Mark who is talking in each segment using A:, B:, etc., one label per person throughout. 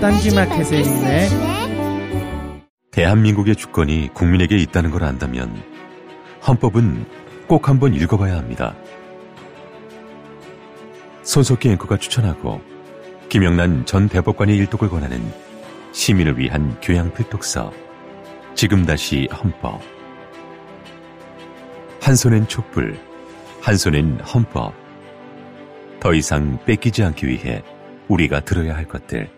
A: 딴지마켓에 있네.
B: 대한민국의 주권이 국민에게 있다는 걸 안다면 헌법은 꼭 한번 읽어봐야 합니다. 손석희 앵커가 추천하고 김영란 전 대법관의 일독을 권하는 시민을 위한 교양 필독서 지금 다시 헌법. 한 손엔 촛불 한 손엔 헌법. 더 이상 뺏기지 않기 위해 우리가 들어야 할 것들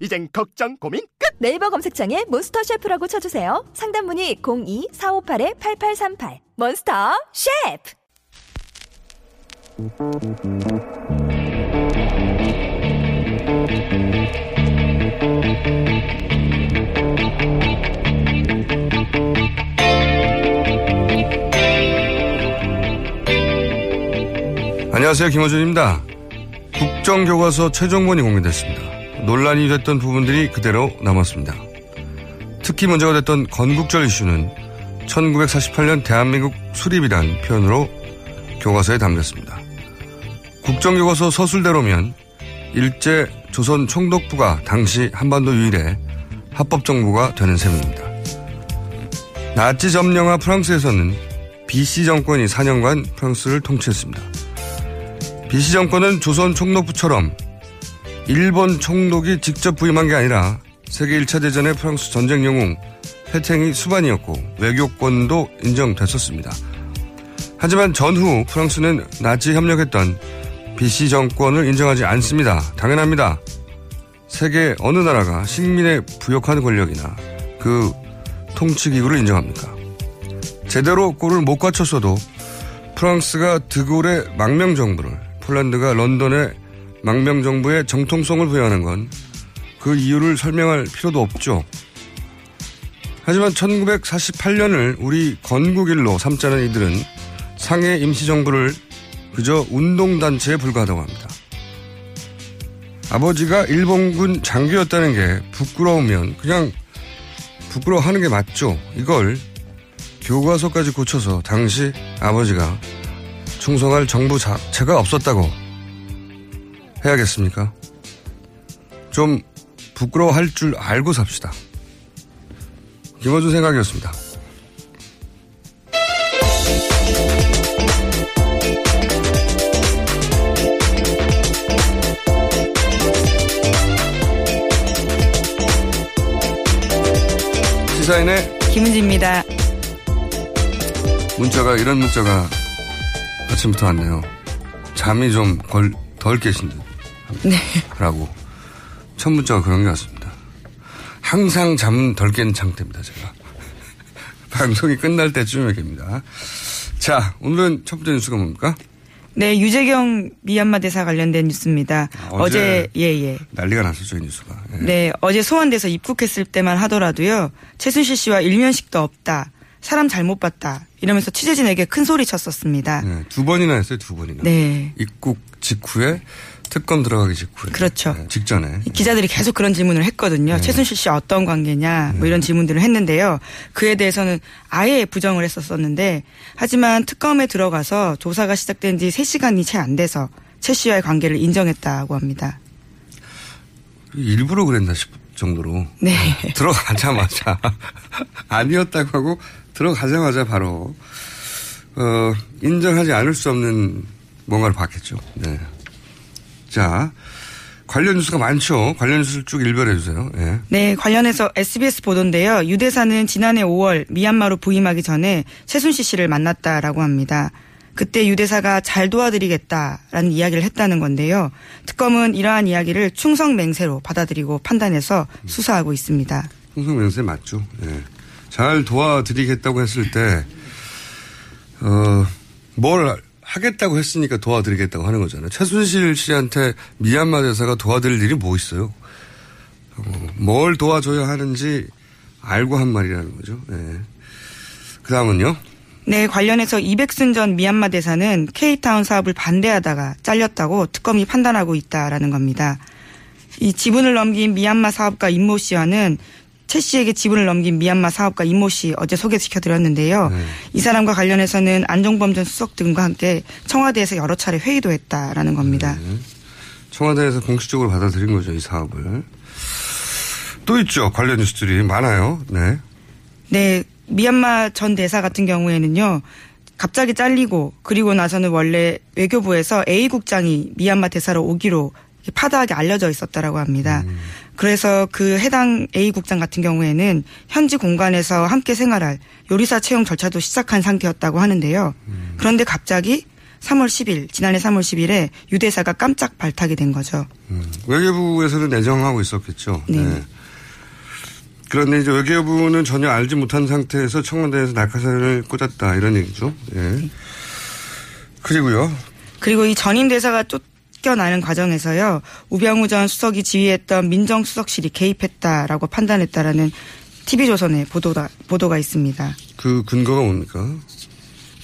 C: 이젠 걱정 고민 끝.
D: 네이버 검색창에 몬스터 셰프라고 쳐주세요. 상담 문의 02-458-8838 몬스터 셰프
E: 안녕하세요. 김호준입니다. 국정교과서 최종본이 공개됐습니다. 논란이 됐던 부분들이 그대로 남았습니다. 특히 문제가 됐던 건국절 이슈는 1948년 대한민국 수립이란 표현으로 교과서에 담겼습니다. 국정교과서 서술대로면 일제 조선 총독부가 당시 한반도 유일의 합법정부가 되는 셈입니다. 나치 점령하 프랑스에서는 BC 정권이 4년간 프랑스를 통치했습니다. BC 정권은 조선 총독부처럼 일본 총독이 직접 부임한 게 아니라 세계 1차 대전의 프랑스 전쟁 영웅 패탱이 수반이었고 외교권도 인정됐었습니다. 하지만 전후 프랑스는 나치 협력했던 BC 정권을 인정하지 않습니다. 당연합니다. 세계 어느 나라가 식민에 부역하는 권력이나 그 통치기구를 인정합니까? 제대로 꼴을 못 갖췄어도 프랑스가 드골의 망명정부를 폴란드가 런던의 망명 정부의 정통성을 부여하는 건 그 이유를 설명할 필요도 없죠. 하지만 1948년을 우리 건국일로 삼자는 이들은 상해 임시정부를 그저 운동단체에 불과하다고 합니다. 아버지가 일본군 장교였다는 게 부끄러우면 그냥 부끄러워하는 게 맞죠. 이걸 교과서까지 고쳐서 당시 아버지가 충성할 정부 자체가 없었다고 해야겠습니까? 좀 부끄러워할 줄 알고 삽시다. 김어준 생각이었습니다. 시사인의
F: 김은지입니다.
E: 문자가 이런 문자가 아침부터 왔네요. 잠이 좀 덜 깨신 듯.
F: 네.
E: 라고. 첫 문자가 그런 게 왔습니다. 항상 잠덜깬 상태입니다, 제가. 방송이 끝날 때쯤에 깹니다. 자, 오늘은 첫 번째 뉴스가 뭡니까?
F: 네, 유재경 미얀마 대사 관련된 뉴스입니다.
E: 아, 어제
F: 예, 예.
E: 난리가 났었죠, 이 뉴스가. 예.
F: 네, 어제 소환돼서 입국했을 때만 하더라도요. 최순실 씨와 일면식도 없다. 사람 잘못 봤다. 이러면서 취재진에게 큰 소리 쳤었습니다.
E: 네, 두 번이나 했어요, 두 번이나.
F: 네.
E: 입국 직후에 특검 들어가기 직후에.
F: 그렇죠.
E: 네, 직전에.
F: 기자들이 계속 그런 질문을 했거든요.
E: 네.
F: 최순실 씨 어떤 관계냐 뭐 이런 질문들을 했는데요. 그에 대해서는 아예 부정을 했었었는데 하지만 특검에 들어가서 조사가 시작된 지 3시간이 채 안 돼서 최 씨와의 관계를 인정했다고 합니다.
E: 일부러 그랬나 싶을 정도로.
F: 네.
E: 들어가자마자 아니었다고 하고 들어가자마자 바로 어, 인정하지 않을 수 없는 뭔가를 봤겠죠. 네. 자 관련 뉴스가 많죠. 관련 뉴스를 쭉 일별해 주세요. 예.
F: 네, 관련해서 SBS 보도인데요. 유 대사는 지난해 5월 미얀마로 부임하기 전에 최순실 씨를 만났다라고 합니다. 그때 유 대사가 잘 도와드리겠다라는 이야기를 했다는 건데요. 특검은 이러한 이야기를 충성맹세로 받아들이고 판단해서 수사하고 있습니다.
E: 홍성명세 맞죠. 예. 잘 도와드리겠다고 했을 때, 어, 뭘 하겠다고 했으니까 도와드리겠다고 하는 거잖아요. 최순실 씨한테 미얀마 대사가 도와드릴 일이 뭐 있어요? 어, 뭘 도와줘야 하는지 알고 한 말이라는 거죠. 예. 그 다음은요?
F: 네, 관련해서 이백순 전 미얀마 대사는 K타운 사업을 반대하다가 잘렸다고 특검이 판단하고 있다라는 겁니다. 이 지분을 넘긴 미얀마 사업가 임모 씨와는 최 씨에게 지분을 넘긴 미얀마 사업가 임모 씨 어제 소개시켜 드렸는데요.
E: 네.
F: 이 사람과 관련해서는 안종범 전 수석 등과 함께 청와대에서 여러 차례 회의도 했다라는 겁니다.
E: 청와대에서 공식적으로 받아들인 거죠, 이 사업을. 또 있죠, 관련 뉴스들이 많아요. 네.
F: 네, 미얀마 전 대사 같은 경우에는요. 갑자기 잘리고 그리고 나서는 원래 외교부에서 A 국장이 미얀마 대사로 오기로 파다하게 알려져 있었다라고 합니다. 그래서 그 해당 A 국장 같은 경우에는 현지 공간에서 함께 생활할 요리사 채용 절차도 시작한 상태였다고 하는데요. 그런데 갑자기 3월 10일 지난해 3월 10일에 유 대사가 깜짝 발탁이 된 거죠.
E: 음, 외교부에서는 내정하고 있었겠죠.
F: 네.
E: 그런데 이제 외교부는 전혀 알지 못한 상태에서 청와대에서 낙하산을 꽂았다 이런 얘기죠. 예. 그리고요.
F: 그리고 이 전임 대사가 쫓 겨나는 과정에서요. 우병우 전 수석이 지휘했던 민정수석실이 개입했다라고 판단했다라는 TV조선의 보도가, 보도가 있습니다.
E: 그 근거가 뭡니까?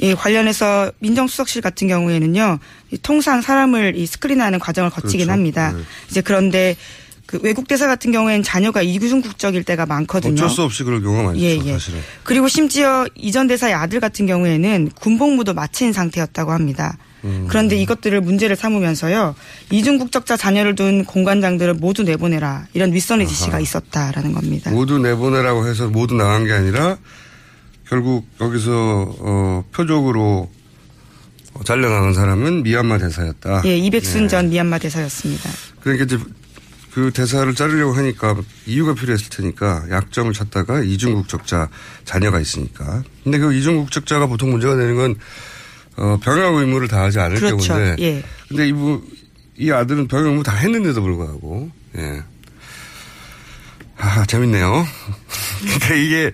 F: 이 관련해서 민정수석실 같은 경우에는요. 이 통상 사람을 이 스크린하는 과정을 거치긴
E: 그렇죠.
F: 합니다.
E: 네.
F: 이제 그런데 그 외국 대사 같은 경우에는 자녀가 이구중 국적일 때가 많거든요.
E: 어쩔 수 없이 그럴 경우가 많죠.
F: 예, 예.
E: 사실은.
F: 그리고 심지어 이전 대사의 아들 같은 경우에는 군복무도 마친 상태였다고 합니다.
E: 음.
F: 그런데 이것들을 문제를 삼으면서요. 이중 국적자 자녀를 둔 공관장들을 모두 내보내라. 이런 윗선의 지시가 있었다라는 겁니다.
E: 모두 내보내라고 해서 모두 나간 게 아니라 결국 여기서 어, 표적으로 어, 잘려나간 사람은 미얀마 대사였다.
F: 예, 이백순
E: 네.
F: 전 미얀마 대사였습니다.
E: 그러니까 이제 그 대사를 자르려고 하니까 이유가 필요했을 테니까 약점을 찾다가 이중국 적자 자녀가 있으니까. 근데 그 이중국 적자가 보통 문제가 되는 건 어, 병역 의무를 다하지 않을
F: 그렇죠.
E: 경우인데.
F: 예.
E: 근데 이부 이 아들은 병역 의무 다 했는데도 불구하고 예. 아 재밌네요. 그러니까 이게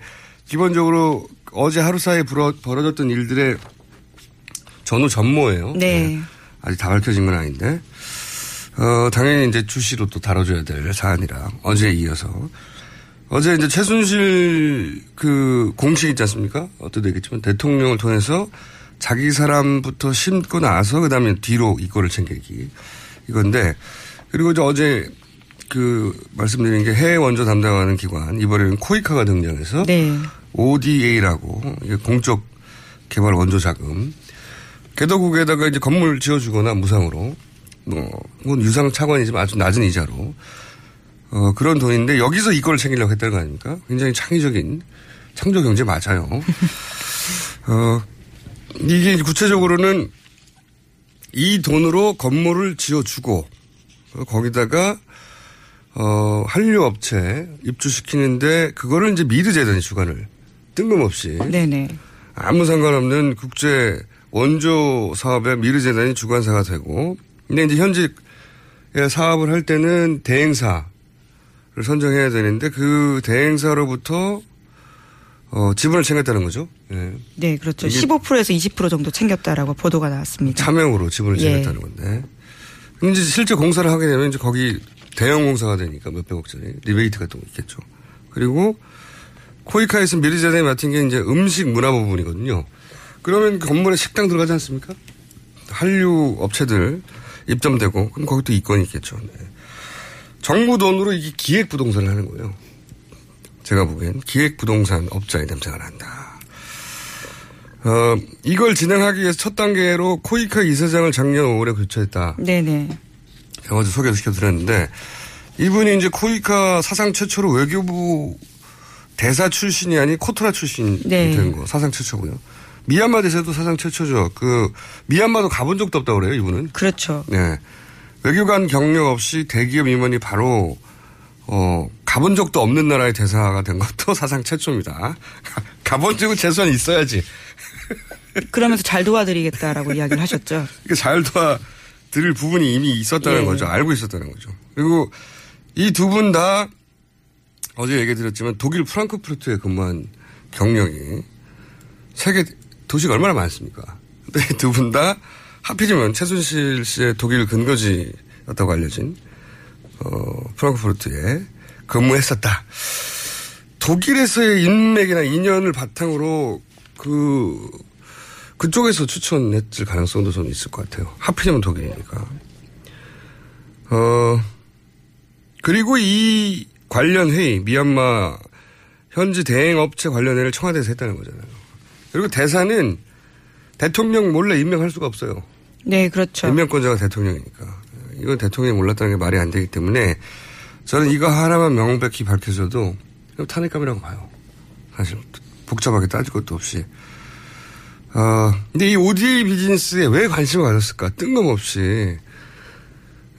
E: 기본적으로 어제 하루 사이에 불어, 벌어졌던 일들의 전후 전모예요.
F: 네.
E: 예. 아직 다 밝혀진 건 아닌데. 어, 당연히 이제 주시로 또 다뤄줘야 될 사안이라 어제에 이어서. 어제 이제 최순실 그 공식 있지 않습니까? 어떻게 되겠지만 대통령을 통해서 자기 사람부터 심고 나서 그 다음에 뒤로 이거를 챙기기. 이건데 그리고 이제 어제 그 말씀드린 게 해외 원조 담당하는 기관 이번에는 코이카가 등장해서
F: 네.
E: ODA라고 공적 개발 원조 자금 개도국에다가 이제 건물 지어주거나 무상으로 뭐, 뭐 유상 차관이지만 아주 낮은 이자로 어, 그런 돈인데 여기서 이걸 챙기려고 했다는 거 아닙니까? 굉장히 창의적인 창조 경제 맞아요. 어, 이게 이제 구체적으로는 이 돈으로 건물을 지어주고 어, 거기다가 어, 한류 업체 입주시키는데 그거를 이제 미르 재단이 주관을 뜬금없이
F: 네네.
E: 아무 상관없는 국제 원조 사업에 미르 재단이 주관사가 되고 근데 이제 현직 사업을 할 때는 대행사를 선정해야 되는데 그 대행사로부터 어, 지분을 챙겼다는 거죠. 예.
F: 네, 그렇죠.
E: 이게-
F: 15%에서 20% 정도 챙겼다라고 보도가 나왔습니다.
E: 차명으로 지분을
F: 예.
E: 챙겼다는 건데. 근데 이제 실제 공사를 하게 되면 이제 거기 대형 공사가 되니까 몇백억짜리 리베이트 같은 거 있겠죠. 그리고 코이카에서 미르자단이 맡은 게 이제 음식 문화 부분이거든요. 그러면 그 건물에 식당 들어가지 않습니까? 한류 업체들 입점되고 그럼 거기 또 이권이 있겠죠. 네. 정부 돈으로 이게 기획 부동산을 하는 거예요. 제가 보기엔 기획 부동산 업자의 냄새가 난다. 어, 이걸 진행하기 위해서 첫 단계로 코이카 이사장을 작년 5월에 교체했다.
F: 네네.
E: 제가 어제 소개시켜 드렸는데 이분이 이제 코이카 사상 최초로 외교부 대사 출신이 아닌 코토라 출신이
F: 네.
E: 된 거. 사상 최초고요. 미얀마 대사도 사상 최초죠. 그 미얀마도 가본 적도 없다고 그래요, 이분은.
F: 그렇죠.
E: 네. 외교관 경력 없이 대기업 임원이 바로 어 가본 적도 없는 나라의 대사가 된 것도 사상 최초입니다. 가본 적은 최소한 있어야지.
F: 그러면서 잘 도와드리겠다라고 이야기를 하셨죠.
E: 그러니까 잘 도와드릴 부분이 이미 있었다는
F: 예.
E: 거죠. 알고 있었다는 거죠. 그리고 이 두 분 다 어제 얘기 드렸지만 독일 프랑크푸르트에 근무한 경력이 세계 도시가 얼마나 많습니까? 근데 두 분 다 하필이면 최순실 씨의 독일 근거지였다고 알려진 어, 프랑크푸르트에 근무했었다. 독일에서의 인맥이나 인연을 바탕으로 그 그쪽에서 추천했을 가능성도 저는 있을 것 같아요. 하필이면 독일이니까. 어, 그리고 이 관련 회의, 미얀마 현지 대행 업체 관련 회의를 청와대에서 했다는 거잖아요. 그리고 대사는 대통령 몰래 임명할 수가 없어요.
F: 네, 그렇죠.
E: 임명권자가 대통령이니까. 이건 대통령이 몰랐다는 게 말이 안 되기 때문에 저는 이거 하나만 명백히 밝혀져도 이거 탄핵감이라고 봐요. 사실 복잡하게 따질 것도 없이. 어, 근데 이 ODA 비즈니스에 왜 관심을 가졌을까? 뜬금없이.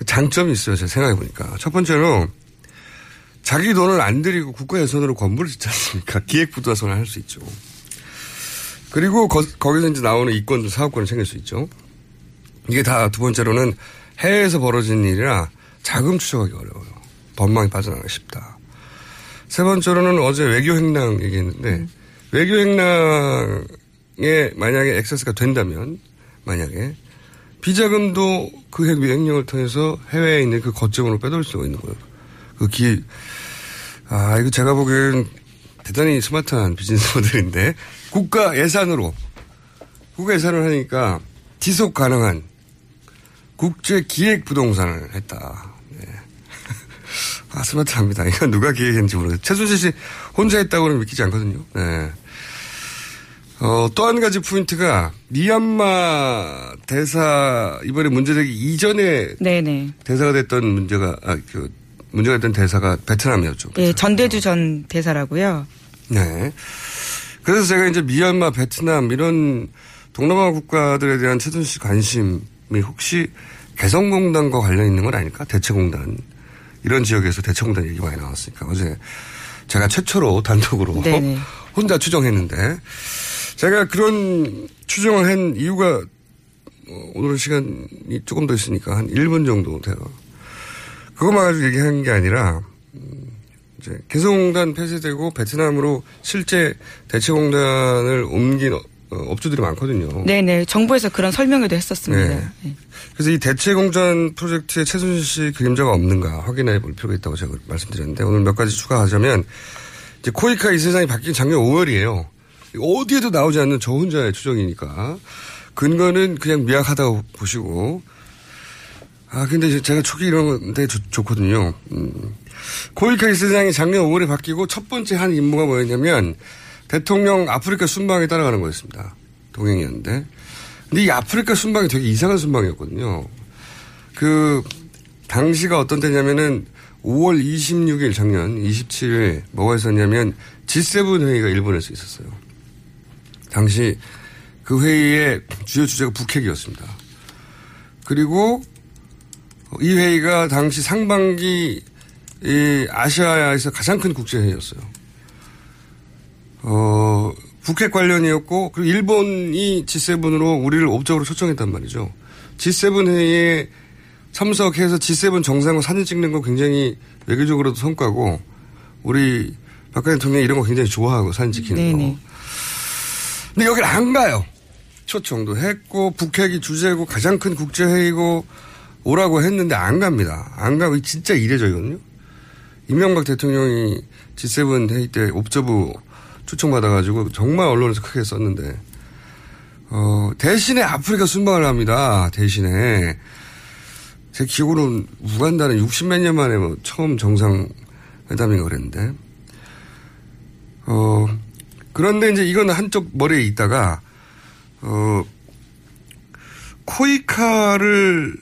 E: 장점이 있어요. 제가 생각해보니까. 첫 번째로 자기 돈을 안 들이고 국가 예산으로 건물을 짓지 않습니까? 기획부도선을 할 수 있죠. 그리고 거, 기서 이제 나오는 이권도 사업권을 챙길 수 있죠. 이게 다 두 번째로는 해외에서 벌어진 일이라 자금 추적하기 어려워요. 법망이 빠져나가기 쉽다. 세 번째로는 어제 외교 행랑 얘기했는데 외교 행랑에 만약에 액세스가 된다면 만약에 비자금도 그 외교 행령을 통해서 해외에 있는 그 거점으로 빼돌릴 수가 있는 거예요. 그 기, 아, 이거 제가 보기엔 대단히 스마트한 비즈니스 모델인데 국가 예산으로 국가 예산을 하니까 지속 가능한 국제 기획 부동산을 했다. 네. 아, 스마트합니다. 이건 누가 기획했는지 모르겠어요. 최순실 씨 혼자 했다고는 믿기지 않거든요. 네. 어, 또 한 가지 포인트가 미얀마 대사 이번에 문제되기 이전에
F: 네네.
E: 대사가 됐던 문제가 아, 그 문제가 됐던 대사가 베트남이었죠.
F: 예, 전대주 전 대사라고요.
E: 네. 그래서 제가 이제 미얀마, 베트남 이런 동남아 국가들에 대한 최순실 관심이 혹시 개성공단과 관련 있는 건 아닐까? 대체공단. 이런 지역에서 대체공단 얘기 많이 나왔으니까 어제 제가 최초로 단독으로
F: 네네.
E: 혼자 추정했는데 제가 그런 추정을 한 이유가 어, 오늘 시간이 조금 더 있으니까 한 1분 정도 돼요. 그것만 가지고 얘기한 게 아니라 음, 이제 개성공단 폐쇄되고 베트남으로 실제 대체공단을 옮긴 어, 업주들이 많거든요.
F: 네네. 정부에서 그런 설명회도 했었습니다.
E: 네.
F: 네.
E: 그래서 이 대체공단 프로젝트에 최순실 씨 그림자가 없는가 확인해 볼 필요가 있다고 제가 말씀드렸는데 오늘 몇 가지 추가하자면 이제 코이카 이사장이 바뀐 작년 5월이에요. 어디에도 나오지 않는 저 혼자의 추정이니까 근거는 그냥 미약하다고 보시고 아 근데 제가 초기 이런 건데 좋- 좋거든요. 음. 코이카 이사장이 작년 5월에 바뀌고 첫 번째 한 임무가 뭐였냐면 대통령 아프리카 순방에 따라가는 거였습니다. 동행이었는데 근데 이 아프리카 순방이 되게 이상한 순방이었거든요. 그 당시가 어떤 때냐면은 5월 26일 작년 27일 뭐가 있었냐면 G7 회의가 일본에서 있었어요. 당시 그 회의의 주요 주제가 북핵이었습니다. 그리고 이 회의가 당시 상반기 이 아시아에서 가장 큰 국제회의였어요. 어, 북핵 관련이었고, 그리고 일본이 G7으로 우리를 업적으로 초청했단 말이죠. G7 회의에 참석해서 G7 정상과 사진 찍는 거 굉장히 외교적으로도 성과고, 우리 박근혜 대통령이 이런 거 굉장히 좋아하고 사진 찍히는 거.
F: 네네.
E: 근데 여길 안 가요. 초청도 했고, 북핵이 주제고, 가장 큰 국제회의고, 오라고 했는데 안 갑니다. 안 가고, 진짜 이례적이거든요. 이명박 대통령이 G7 회의 때 옵저브 초청받아가지고 정말 언론에서 크게 썼는데, 어, 대신에 아프리카 순방을 합니다. 대신에. 제 기억으로는 우간다는 60몇 년 만에 뭐 처음 정상회담인가 그랬는데, 어, 그런데 이제 이건 한쪽 머리에 있다가, 어, 코이카를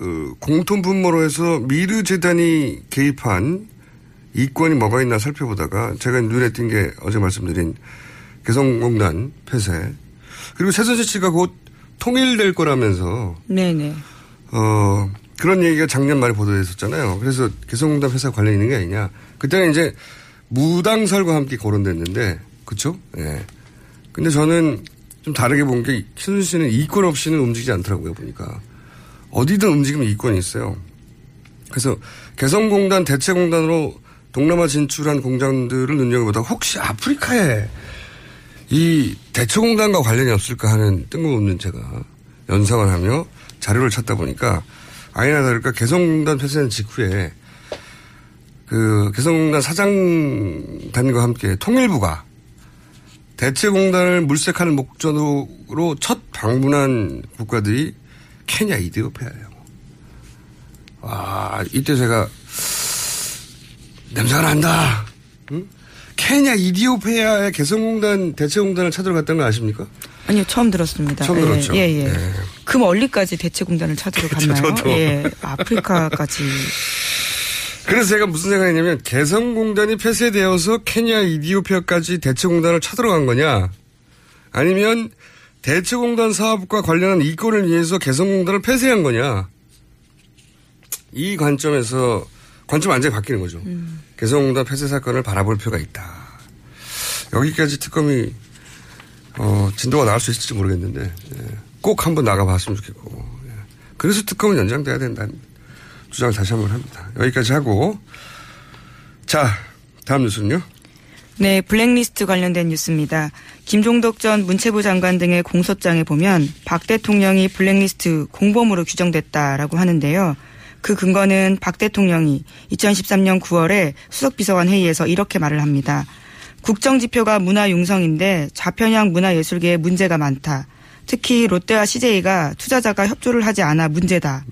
E: 어, 공통 분모로 해서 미르 재단이 개입한 이권이 뭐가 있나 살펴보다가 제가 눈에 띈 게 어제 말씀드린 개성공단 폐쇄 그리고 최순실 씨가 곧 통일될 거라면서
F: 네네.
E: 어 그런 얘기가 작년 말에 보도됐었잖아요. 그래서 개성공단 폐쇄 관련 있는 게 아니냐. 그때는 이제 무당설과 함께 거론됐는데 그쵸? 예. 근데 저는 좀 다르게 본 게 최순실 씨는 이권 없이는 움직이지 않더라고요 보니까 어디든 움직이면 이권이 있어요. 그래서 개성공단 대체공단으로 동남아 진출한 공장들을 눈여겨보다가 혹시 아프리카에 이 대체공단과 관련이 없을까 하는 뜬금없는 제가 연상을 하며 자료를 찾다 보니까 아니나 다를까 개성공단 폐쇄한 직후에 그 개성공단 사장단과 함께 통일부가 대체공단을 물색하는 목적으로 첫 방문한 국가들이 케냐, 이디오피아예요. 와, 이때 제가 냄새가 난다. 응? 케냐, 이디오피아의 개성공단, 대체공단을 찾으러 갔다는 거 아십니까?
F: 아니요, 처음 들었습니다.
E: 처음
F: 예,
E: 들었죠.
F: 예, 예.
E: 네.
F: 그 멀리까지 대체공단을 찾으러 갔나요?
E: 저도.
F: 예. 아프리카까지.
E: 그래서 제가 무슨 생각했냐면 개성공단이 폐쇄되어서 케냐, 이디오피아까지 대체공단을 찾으러 간 거냐 아니면 대체공단 사업과 관련한 이권을 위해서 개성공단을 폐쇄한 거냐 이 관점에서 관점 완전히 바뀌는 거죠. 개성공단 폐쇄 사건을 바라볼 필요가 있다. 여기까지 특검이 어, 진도가 나올 수 있을지 모르겠는데 예. 꼭 한번 나가봤으면 좋겠고 예. 그래서 특검은 연장돼야 된다는 주장을 다시 한번 합니다. 여기까지 하고 자 다음 뉴스는요.
F: 네, 블랙리스트 관련된 뉴스입니다. 김종덕 전 문체부 장관 등의 공소장에 보면 박 대통령이 블랙리스트 공범으로 규정됐다라고 하는데요. 그 근거는 박 대통령이 2013년 9월에 수석비서관 회의에서 이렇게 말을 합니다. 국정지표가 문화융성인데 좌편향 문화예술계에 문제가 많다. 특히 롯데와 CJ가 투자자가 협조를 하지 않아 문제다.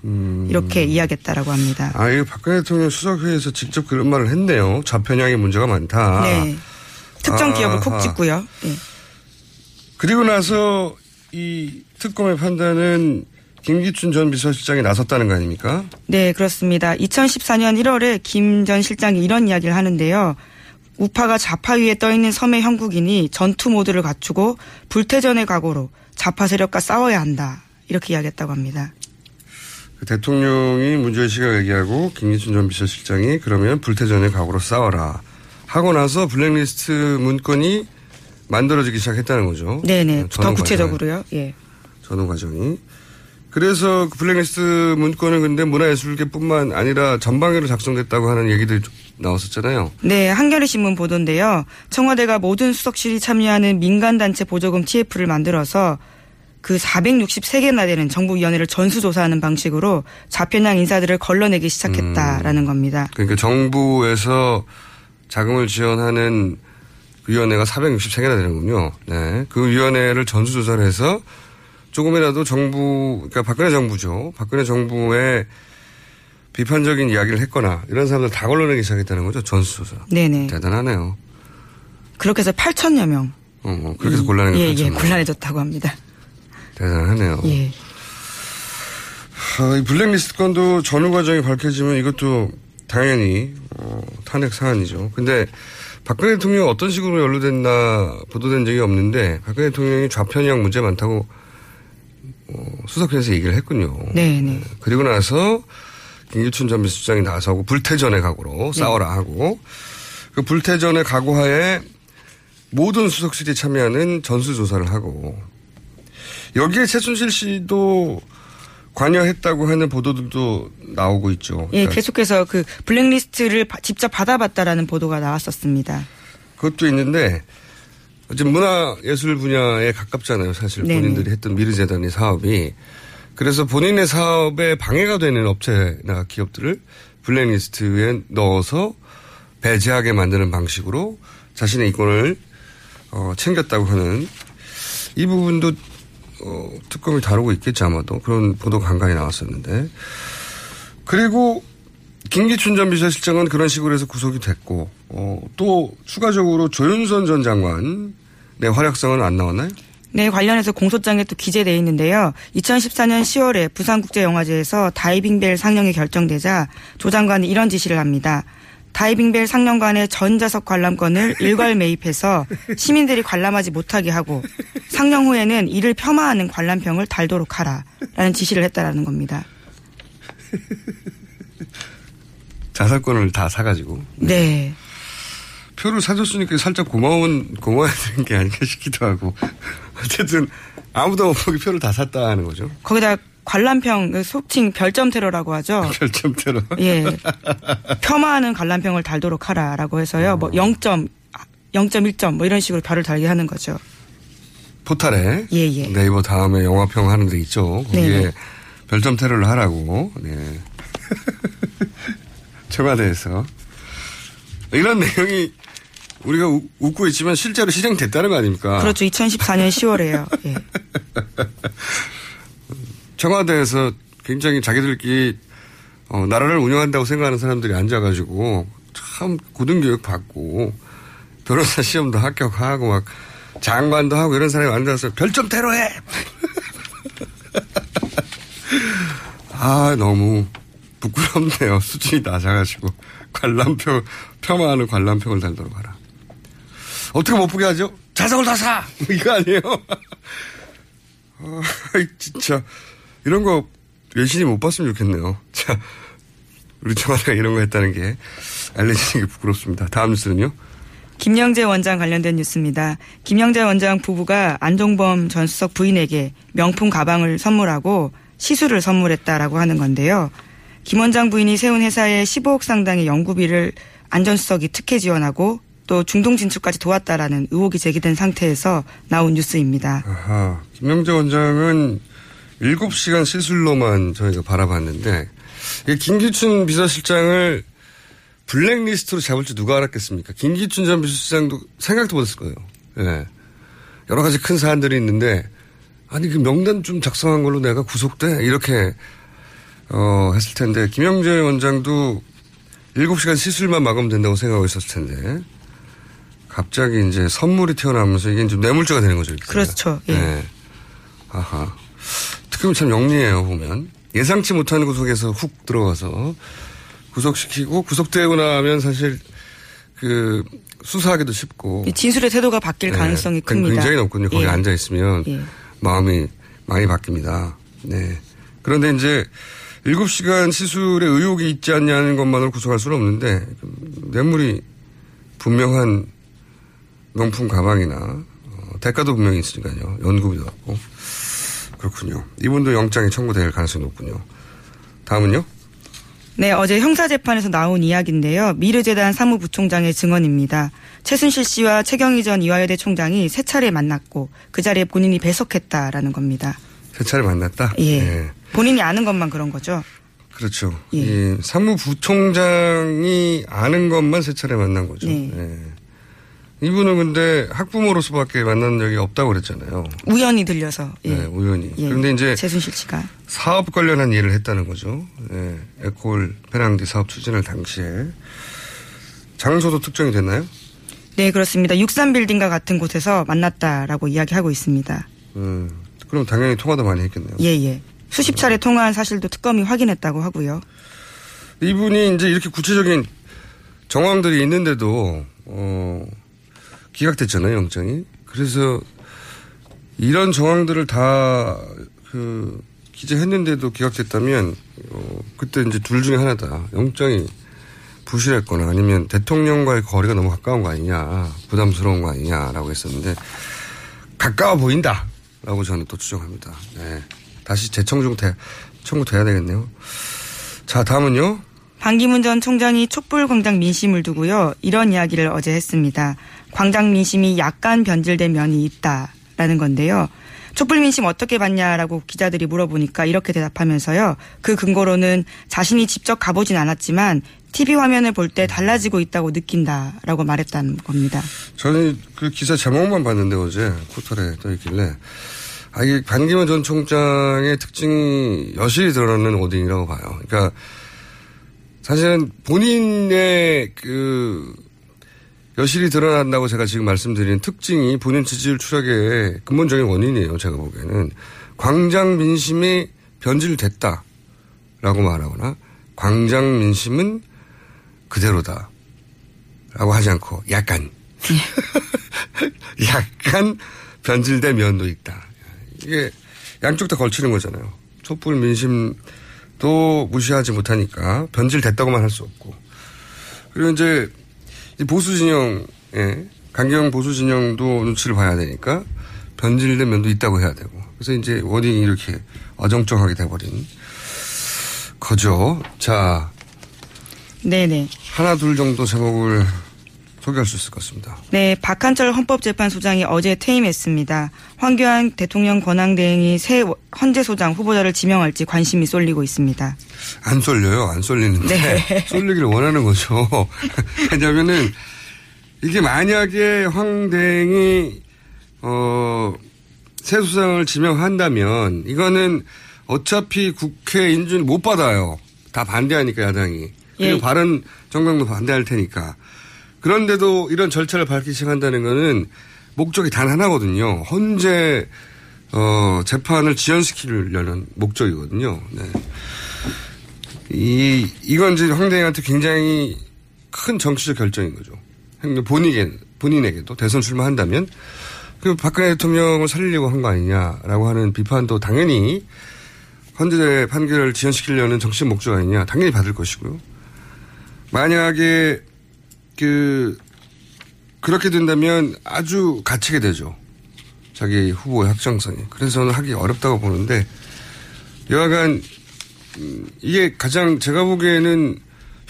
F: 이렇게 이야기했다라고 합니다.
E: 아 이거 박근혜 대통령 수석회의에서 직접 그런 말을 했네요. 좌편향의 문제가 많다.
F: 네. 특정 기업을 콕
E: 아하.
F: 찍고요. 예.
E: 그리고 나서 이 특검의 판단은 김기춘 전 비서실장이 나섰다는 거 아닙니까?
F: 네, 그렇습니다. 2014년 1월에 김 전 실장이 이런 이야기를 하는데요. 우파가 좌파 위에 떠 있는 섬의 형국인이 전투 모드를 갖추고 불태전의 각오로 좌파 세력과 싸워야 한다. 이렇게 이야기했다고 합니다.
E: 그 대통령이 문제의식을 얘기하고 김기춘 전 비서실장이 그러면 불태전의 각오로 싸워라. 하고 나서 블랙리스트 문건이 만들어지기 시작했다는 거죠.
F: 네네.
E: 어,
F: 더
E: 전후
F: 구체적으로요. 예.
E: 전후 과정이. 그래서 그 블랙리스트 문건은 근데 문화예술계뿐만 아니라 전방위로 작성됐다고 하는 얘기들이 좀 나왔었잖아요.
F: 네, 한겨레 신문 보도인데요. 청와대가 모든 수석실이 참여하는 민간 단체 보조금 TF를 만들어서 그 463개나 되는 정부위원회를 전수조사하는 방식으로 좌편향 인사들을 걸러내기 시작했다라는 겁니다.
E: 그러니까 정부에서 자금을 지원하는 그 위원회가 463개나 되는군요. 네. 그 위원회를 전수조사를 해서 조금이라도 정부, 그러니까 박근혜 정부죠. 박근혜 정부의 비판적인 이야기를 했거나 이런 사람들 다 걸러내기 시작했다는 거죠. 전수조사.
F: 네네.
E: 대단하네요.
F: 그렇게 해서 8천여 명.
E: 어, 어, 그렇게 해서 곤란한
F: 예,
E: 게
F: 예,
E: 네.
F: 곤란해졌다고 합니다.
E: 대단하네요.
F: 예.
E: 아, 이 블랙리스트 건도 전후 과정이 밝혀지면 이것도 당연히 어, 탄핵 사안이죠. 근데 박근혜 대통령이 어떤 식으로 연루됐나 보도된 적이 없는데 박근혜 대통령이 좌편향 문제 많다고 어, 수석회에서 얘기를 했군요.
F: 네 네.
E: 그리고 나서 김기춘 전 비서장이 나서고 불태전의 각오로 싸워라 하고 그 불태전의 각오하에 모든 수석실이 참여하는 전수조사를 하고 여기에 최순실 씨도 관여했다고 하는 보도들도 나오고 있죠.
F: 예,
E: 그러니까
F: 계속해서 그 블랙리스트를 바- 직접 받아봤다라는 보도가 나왔었습니다.
E: 그것도 있는데 지금 문화 예술 분야에 가깝잖아요. 사실
F: 네네.
E: 본인들이 했던 미르재단의 사업이. 그래서 본인의 사업에 방해가 되는 업체나 기업들을 블랙리스트에 넣어서 배제하게 만드는 방식으로 자신의 이권을 어, 챙겼다고 하는 이 부분도 어, 특검이 다루고 있겠지 아마도 그런 보도가 간간히 나왔었는데 그리고 김기춘 전 비서실장은 그런 식으로 해서 구속이 됐고 어, 또 추가적으로 조윤선 전 장관 의 활약성은 안 나왔나요?
F: 네, 관련해서 공소장에 또 기재돼 있는데요. 2014년 10월에 부산국제영화제에서 다이빙벨 상영이 결정되자 조 장관은 이런 지시를 합니다. 다이빙벨 상영관의 전자석 관람권을 일괄 매입해서 시민들이 관람하지 못하게 하고 상영 후에는 이를 폄하하는 관람평을 달도록 하라라는 지시를 했다라는 겁니다.
E: 자사권을 다 사가지고
F: 네.
E: 표를 사줬으니까 살짝 고마운 고마워야 되는 게 아닌가 싶기도 하고 어쨌든 아무도 못 보기 표를 다 샀다 하는 거죠.
F: 거기다 관람평 그 속칭 별점 테러라고 하죠.
E: 별점 테러.
F: 예. 폄하하는 관람평을 달도록 하라라고 해서요. 뭐 0점 0.1점 뭐 이런 식으로 별을 달게 하는 거죠.
E: 포탈에
F: 예, 예.
E: 네이버 다음에 영화평 하는 데 있죠. 거기에
F: 네네.
E: 별점 테러를 하라고. 네. 청와대에서 이런 내용이 우리가 우- 웃고 있지만 실제로 실행됐다는 거 아닙니까?
F: 그렇죠. 2014년 10월에요. 예.
E: 청와대에서 굉장히 자기들끼리 어, 나라를 운영한다고 생각하는 사람들이 앉아가지고 참 고등교육 받고 변호사 시험도 합격하고 막 장관도 하고 이런 사람이 앉아서 별점 테러해. 아 너무 부끄럽네요. 수준이 낮아가지고 관람표 폄하하는 관람표를 달도록 하라. 어떻게 못 보게 하죠? 자석을 다 사. 이거 아니에요? 아, 진짜 이런 거 외신이 못 봤으면 좋겠네요. 자, 우리 청와대가 이런 거 했다는 게 알려지는 게 부끄럽습니다. 다음 뉴스는요?
F: 김영재 원장 관련된 뉴스입니다. 김영재 원장 부부가 안종범 전 수석 부인에게 명품 가방을 선물하고 시술을 선물했다라고 하는 건데요. 김 원장 부인이 세운 회사에 15억 상당의 연구비를 안전 수석이 특혜 지원하고 또 중동 진출까지 도왔다라는 의혹이 제기된 상태에서 나온 뉴스입니다.
E: 아하, 김영재 원장은 7시간 시술로만 저희가 바라봤는데 이 김기춘 비서실장을 블랙리스트로 잡을 줄 누가 알았겠습니까? 김기춘 전 비서실장도 생각도 못했을 거예요. 예. 여러 가지 큰 사안들이 있는데 아니 그 명단 좀 작성한 걸로 내가 구속돼 이렇게 어 했을 텐데 김영재 원장도 7시간 시술만 막으면 된다고 생각하고 있었을 텐데 갑자기 이제 선물이 튀어나오면서 이게 좀 뇌물죄가 되는 거죠. 이렇게.
F: 그렇죠. 예.
E: 네. 아하. 특검이 참 영리해요, 보면. 예상치 못한 구속에서 훅 들어가서 구속시키고 구속되고 나면 사실 그 수사하기도 쉽고.
F: 이 진술의 태도가 바뀔
E: 네.
F: 가능성이
E: 그-
F: 큽니다.
E: 굉장히 높거든요. 거기
F: 예.
E: 앉아 있으면
F: 예.
E: 마음이 많이 바뀝니다. 네. 그런데 이제 7시간 시술에 의혹이 있지 않냐는 것만으로 구속할 수는 없는데 뇌물이 분명한 명품 가방이나 어, 대가도 분명히 있으니까요. 연구비도 받고 그렇군요. 이분도 영장이 청구될 가능성이 높군요. 다음은요?
F: 네, 어제 형사재판에서 나온 이야기인데요. 미르재단 사무부총장의 증언입니다. 최순실 씨와 최경희 전 이화여대 총장이 세 차례 만났고 그 자리에 본인이 배석했다라는 겁니다.
E: 세 차례 만났다?
F: 예.
E: 네.
F: 본인이 아는 것만 그런 거죠.
E: 그렇죠.
F: 예.
E: 이 사무부총장이 아는 것만 세 차례 만난 거죠.
F: 네.
E: 예. 이분은 근데 학부모로서밖에 만난 적이 없다고 그랬잖아요.
F: 우연히 들려서. 예.
E: 네, 우연히.
F: 예.
E: 그런데 이제
F: 최순실 씨가.
E: 사업 관련한 일을 했다는 거죠. 예. 에콜 페낭디 사업 추진을 당시에. 장소도 특정이 됐나요?
F: 네, 그렇습니다. 63빌딩과 같은 곳에서 만났다라고 이야기하고 있습니다.
E: 음, 그럼 당연히 통화도 많이 했겠네요.
F: 예, 예. 수십 차례 통화한 사실도 특검이 확인했다고 하고요.
E: 이분이 이제 이렇게 구체적인 정황들이 있는데도, 어, 기각됐잖아요, 영장이. 그래서 이런 정황들을 다, 그, 기재했는데도 기각됐다면, 어, 그때 이제 둘 중에 하나다. 영장이 부실했거나 아니면 대통령과의 거리가 너무 가까운 거 아니냐, 부담스러운 거 아니냐라고 했었는데, 가까워 보인다! 라고 저는 또 추정합니다. 네. 다시 재청구 돼, 청구돼야 되겠네요. 자, 다음은요.
F: 반기문 전 총장이 촛불 광장 민심을 두고요. 이런 이야기를 어제 했습니다. 광장 민심이 약간 변질된 면이 있다라는 건데요. 촛불 민심 어떻게 봤냐라고 기자들이 물어보니까 이렇게 대답하면서요. 그 근거로는 자신이 직접 가보진 않았지만 TV 화면을 볼 때 달라지고 있다고 느낀다라고 말했다는 겁니다.
E: 저는 그 기사 제목만 봤는데 어제 포털에 떠 있길래 아 이게 반기문 전 총장의 특징이 여실히 드러나는 워딩이라고 봐요. 그러니까 사실은 본인의 그 여실히 드러난다고 제가 지금 말씀드린 특징이 본인 지지율 추락의 근본적인 원인이에요. 제가 보기에는 광장 민심이 변질됐다라고 말하거나 광장 민심은 그대로다라고 하지 않고 약간 약간 변질된 면도 있다. 이게 양쪽 다 걸치는 거잖아요. 촛불 민심도 무시하지 못하니까 변질됐다고만 할 수 없고 그리고 이제 보수 진영, 예, 강경 보수 진영도 눈치를 봐야 되니까 변질된 면도 있다고 해야 되고. 그래서 이제 워딩이 이렇게 어정쩡하게 돼버린 거죠. 자.
F: 네네.
E: 하나, 둘 정도 제목을 소개할 수 있을 것 같습니다.
F: 네, 박한철 헌법재판소장이 어제 퇴임했습니다. 황교안 대통령 권한대행이 새 헌재 소장 후보자를 지명할지 관심이 쏠리고 있습니다.
E: 안 쏠려요. 안 쏠리는데
F: 네.
E: 쏠리기를 원하는 거죠. 왜냐하면은 이게 만약에 황 대행이 어, 새 수장을 지명한다면 이거는 어차피 국회 인준 못 받아요. 다 반대하니까 야당이. 그리고
F: 예.
E: 바른 정당도 반대할 테니까. 그런데도 이런 절차를 밟기 시작한다는 거는 목적이 단 하나거든요. 헌재 어, 재판을 지연시키려는 목적이거든요. 네. 이, 이건 이제 황대행한테 굉장히 큰 정치적 결정인 거죠. 본인에게, 본인에게도 대선 출마한다면 그 박근혜 대통령을 살리려고 한 거 아니냐라고 하는 비판도 당연히 헌재 판결을 지연시키려는 정치적 목적 아니냐 당연히 받을 것이고요. 만약에 그 그렇게 된다면 아주 갇히게 되죠. 자기 후보의 확정성이. 그래서 저는 하기 어렵다고 보는데 여하간 음, 이게 가장 제가 보기에는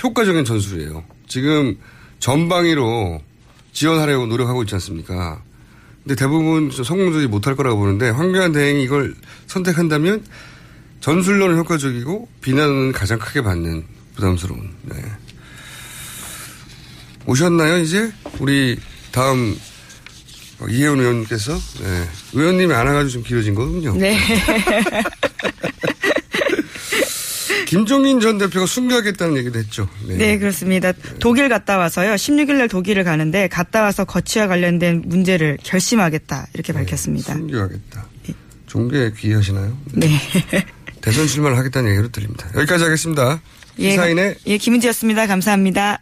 E: 효과적인 전술이에요. 지금 전방위로 지원하려고 노력하고 있지 않습니까? 근데 대부분 좀 성공적이지 못할 거라고 보는데 황교안 대행이 이걸 선택한다면 전술로는 효과적이고 비난은 가장 크게 받는 부담스러운. 네. 오셨나요 이제 우리 다음 어, 이혜원 의원님께서 네. 의원님이 안 와가지고 좀 길어진 거군요.
F: 네.
E: 김종인 전 대표가 순교하겠다는 얘기도 했죠.
F: 네, 그렇습니다. 독일 갔다 와서요. 16일 날 독일을 가는데 갔다 와서 거치와 관련된 문제를 결심하겠다 이렇게 밝혔습니다.
E: 순교하겠다. 종교에 귀의하시나요?
F: 네.
E: 대선 출마를 하겠다는 얘기로 들립니다. 여기까지 하겠습니다. 시사인의
F: 예, 김은지였습니다. 감사합니다.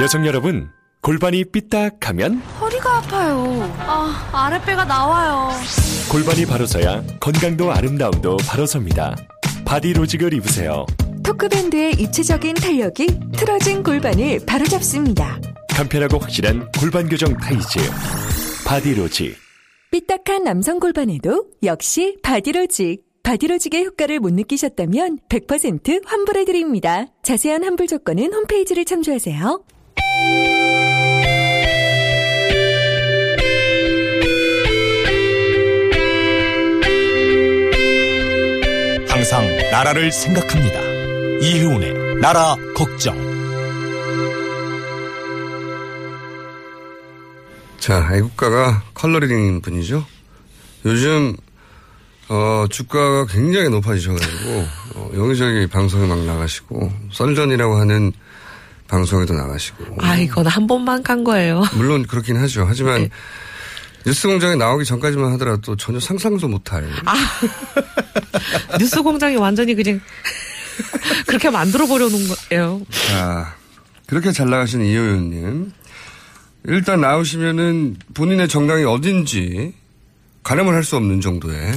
G: 여성 여러분, 골반이 삐딱하면
H: 허리가 아파요. 아, 아랫배가 나와요.
G: 골반이 바로 서야 건강도 아름다움도 바로 섭니다. 바디로직을 입으세요.
I: 토크밴드의 입체적인 탄력이 틀어진 골반을 바로잡습니다.
G: 간편하고 확실한 골반 교정 타이즈. 바디로직.
I: 삐딱한 남성 골반에도 역시 바디로직. 바디로직의 효과를 못 느끼셨다면 100% 환불해드립니다. 자세한 환불 조건은 홈페이지를 참조하세요.
J: 항상 나라를 생각합니다. 이효운의 나라 걱정.
E: 자, 애국가가 컬러링 분이죠. 요즘 어, 주가가 굉장히 높아지셔가지고 어, 여기저기 방송에 막 나가시고 썰전이라고 하는 방송에도 나가시고
K: 아, 이건 한 번만 간 거예요.
E: 물론 그렇긴 하죠. 하지만 뉴스 공장에 나오기 전까지만 하더라도 전혀 상상도 못할
K: 아, 뉴스 공장이 완전히 그냥 그렇게 만들어 보려는 거예요.
E: 자, 그렇게 잘 나가시는 이 의원님. 일단 나오시면은 본인의 정당이 어딘지 가늠을 할 수 없는 정도의.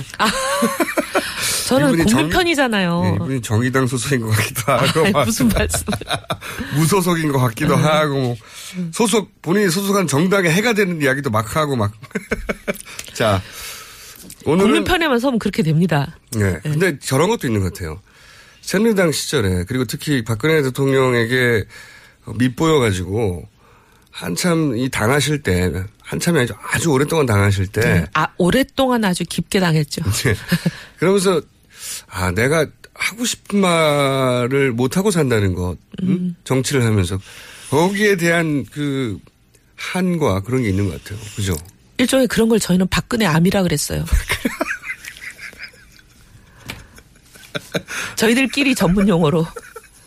K: 저는
E: 이분이 정-
K: 국민편이잖아요.
E: 네, 이분이 정의당 소속인 것 같기도 하고.
K: 아이,
E: 막
K: 무슨 말씀.
E: 무소속인 것 같기도
K: 음.
E: 하고, 뭐 소속, 본인이 소속한 정당에 해가 되는 이야기도 막 하고 막. 자, 오늘은.
K: 국민 편에만 서면 그렇게 됩니다.
E: 네. 근데 저런 것도 있는 것 같아요. 새누리당 시절에 그리고 특히 박근혜 대통령에게 밑보여 가지고 한참 이 당하실 때 한참이 아니죠. 아주 오랫동안 당하실 때
K: 네. 아, 오랫동안 아주 깊게 당했죠.
E: 네. 그러면서 아 내가 하고 싶은 말을 못 하고 산다는 것 음? 정치를 하면서 거기에 대한 그 한과 그런 게 있는 것 같아요. 그죠?
K: 일종의 그런 걸 저희는 박근혜 암이라 그랬어요. 저희들끼리 전문 용어로.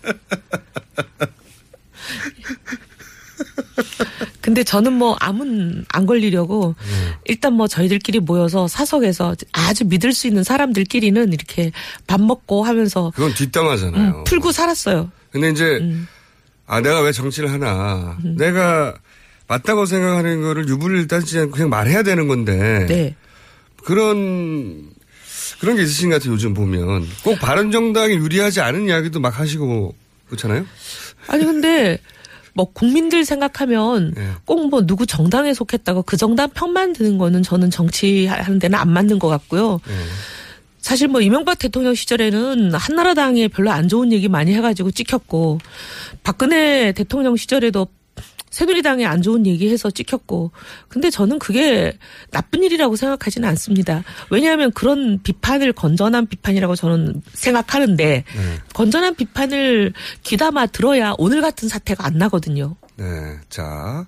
K: 근데 저는 뭐 암은 안 걸리려고 일단 뭐 저희들끼리 모여서 사석에서 아주 믿을 수 있는 사람들끼리는 이렇게 밥 먹고 하면서
E: 그건 뒷담화잖아요.
K: 음, 풀고 살았어요.
E: 근데 이제
K: 음.
E: 아 내가 왜 정치를 하나? 내가 맞다고 생각하는 거를 유불리를 따지지 않고 그냥 말해야 되는 건데
K: 네.
E: 그런 그런 게 있으신 것 같아요. 요즘 보면 꼭 바른정당이 유리하지 않은 이야기도 막 하시고 그렇잖아요.
K: 아니 근데 뭐 국민들 생각하면
E: 네.
K: 꼭뭐 누구 정당에 속했다고 그 정당 편만 드는 거는 저는 정치하는 데는 안 맞는 것 같고요.
E: 네.
K: 사실 뭐 이명박 대통령 시절에는 한나라당에 별로 안 좋은 얘기 많이 해가지고 찍혔고 박근혜 대통령 시절에도 새누리당에 안 좋은 얘기해서 찍혔고 근데 저는 그게 나쁜 일이라고 생각하지는 않습니다. 왜냐하면 그런 비판을 건전한 비판이라고 저는 생각하는데 건전한 비판을 귀담아 들어야 오늘 같은 사태가 안 나거든요.
E: 네. 자,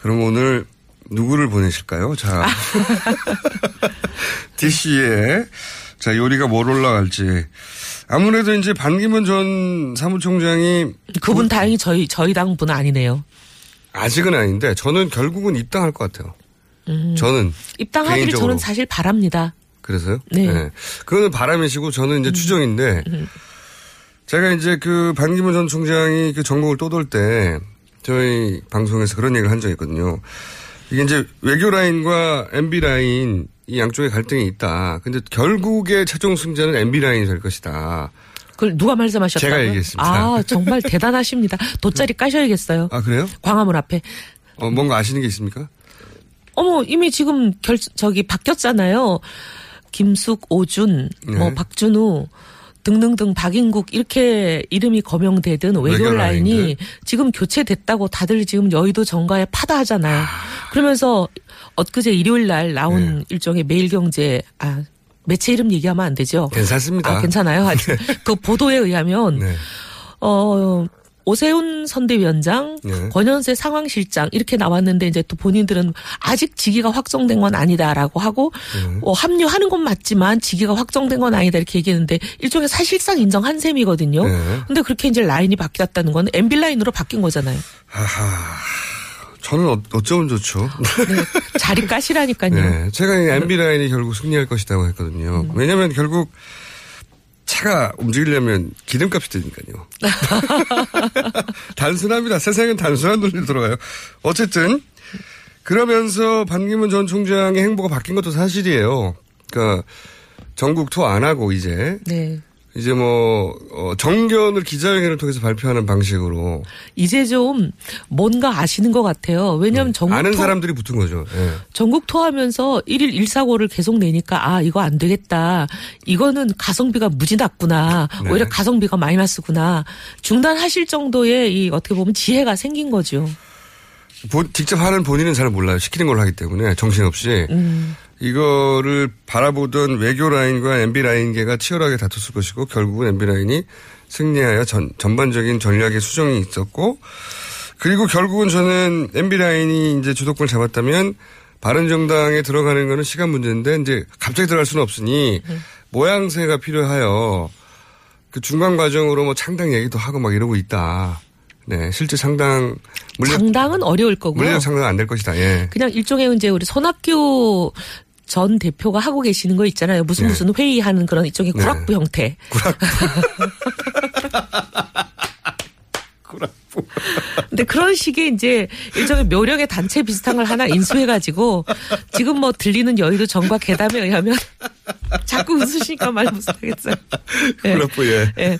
E: 그럼 오늘 누구를 보내실까요? 자, DC에 자 요리가 뭘 올라갈지 아무래도 이제 반기문 전 사무총장이
K: 그분 다행히 저희 저희 당분 아니네요.
E: 아직은 아닌데 저는 결국은 입당할 것 같아요.
K: 음.
E: 저는
K: 입당하기를
E: 개인적으로.
K: 저는 사실 바랍니다.
E: 그래서요?
K: 네.
E: 그거는 바람이시고 저는 이제 추정인데 제가 이제 그 반기문 전 총장이 그 전국을 떠돌 때 저희 방송에서 그런 얘기를 한 적이 있거든요. 이게 이제 외교 라인과 MB 라인 이 양쪽에 갈등이 있다. 근데 결국에 최종 승자는 MB 라인이 될 것이다.
K: 그걸 누가 말씀하셨다고요?
E: 제가 얘기했습니다.
K: 아 정말 대단하십니다. 돗자리 까셔야겠어요.
E: 아 그래요?
K: 광화문 앞에.
E: 어, 뭔가 아시는 게 있습니까?
K: 어머 이미 지금 결 저기 바뀌었잖아요. 김숙, 오준, 뭐
E: 네.
K: 박준우 등등등 박인국 이렇게 이름이 거명되던 외교 라인이. 지금 교체됐다고 다들 지금 여의도 정가에 파다하잖아요. 그러면서 엊그제 일요일 날 나온
E: 네.
K: 일종의 매일경제 아 매체 이름 얘기하면 안 되죠.
E: 괜찮습니다.
K: 아, 괜찮아요. 하여튼 그 보도에 의하면
E: 네.
K: 어 오세훈 선대위원장,
E: 네.
K: 권현세 상황실장 이렇게 나왔는데 이제 또 본인들은 아직 직위가 확정된 건 아니다라고 하고
E: 네.
K: 어, 합류하는 건 맞지만 직위가 확정된 건 아니다 이렇게 얘기했는데 일종의 사실상 인정한 셈이거든요.
E: 네.
K: 근데 그렇게 이제 라인이 바뀌었다는 건 MB 라인으로 바뀐 거잖아요.
E: 하하. 저는 어, 어쩌면 좋죠.
K: 자리 까시라니까요.
E: 네, 제가 이 MB 라인이 결국 승리할 것이라고 했거든요.
K: 음.
E: 왜냐하면 결국 차가 움직이려면 기름값이 드니까요. 단순합니다. 세상은 단순한 논리로 돌아가요. 어쨌든 그러면서 반기문 전 총장의 행보가 바뀐 것도 사실이에요. 그러니까 전국 투어 안 하고 이제
K: 네.
E: 이제 뭐 어, 정견을 기자회견을 통해서 발표하는 방식으로
K: 이제 좀 뭔가 아시는 것 같아요. 왜냐하면 전국
E: 네. 아는
K: 투어-
E: 사람들이 붙은 거죠. 예.
K: 전국 투어하면서 1일 1사고를 계속 내니까 아 이거 안 되겠다. 이거는 가성비가 무지 낮구나.
E: 네.
K: 오히려 가성비가 마이너스구나. 중단하실 정도의 이 어떻게 보면 지혜가 생긴 거죠.
E: 본- 직접 하는 본인은 잘 몰라요. 시키는 걸로 하기 때문에 정신없이
K: 음.
E: 이거를 바라보던 외교 라인과 MB 라인계가 치열하게 다퉜을 것이고 결국은 MB 라인이 승리하여 전, 전반적인 전략의 수정이 있었고 그리고 결국은 저는 MB 라인이 이제 주도권을 잡았다면 바른 정당에 들어가는 거는 시간 문제인데 이제 갑자기 들어갈 수는 없으니 모양새가 필요하여 그 중간 과정으로 뭐 창당 얘기도 하고 막 이러고 있다. 네, 실제 상당 물리
K: 장당은 어려울 거고요.
E: 물리적 상당 안 될 것이다. 예.
K: 그냥 일종의 이제 우리 손학규 전 대표가 하고 계시는 거 있잖아요. 무슨
E: 네.
K: 무슨 회의하는 그런 일종의
E: 네.
K: 구락부 형태. 근데 그런 식의 이제 일종의 묘력의 단체 비슷한 걸 하나 인수해가지고 지금 뭐 들리는 여의도 정과 계담에 의하면 자꾸 웃으시니까 말 못하겠어요. 예.
E: 그렇고 예.
K: 예.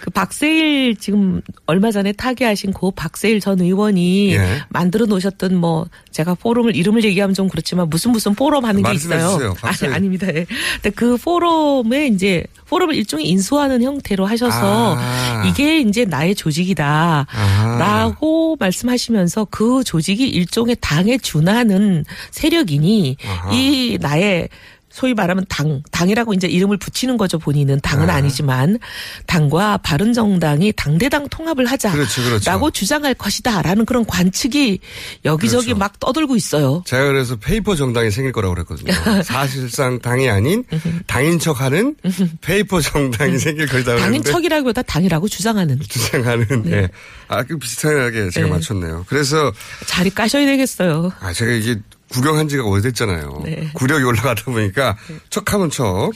K: 그 박세일 지금 얼마 전에 타계하신 고 박세일 전 의원이
E: 예.
K: 만들어 놓으셨던 뭐 제가 포럼을 이름을 얘기하면 좀 그렇지만 무슨 무슨 포럼 하는 게 있어요.
E: 박세일.
K: 아닙니다. 예. 근데 그 포럼에 이제 포럼을 일종의 인수하는 형태로 하셔서
E: 아.
K: 이게 이제 나의 조직이다.
E: 아하.
K: 라고 말씀하시면서 그 조직이 일종의 당에 준하는 세력이니
E: 아하.
K: 이 나의 소위 말하면 당, 당이라고 이제 이름을 붙이는 거죠, 본인은. 당은
E: 아.
K: 아니지만, 당과 바른 정당이 당대당 통합을 하자.
E: 그렇죠, 그렇죠.
K: 라고 주장할 것이다. 라는 그런 관측이 여기저기
E: 그렇죠.
K: 막 떠돌고 있어요.
E: 제가 그래서 페이퍼 정당이 생길 거라고 그랬거든요. 사실상 당이 아닌 당인 척하는 페이퍼 정당이 생길 거다
K: 당인 척이라기보다 당이라고 주장하는.
E: 주장하는 예. 아그 비슷하게 제가
K: 네.
E: 맞췄네요. 그래서
K: 자리 까셔야 되겠어요.
E: 아 제가 이게 구경한 지가 오래됐잖아요.
K: 네.
E: 구력이 올라가다 보니까 척하면 척.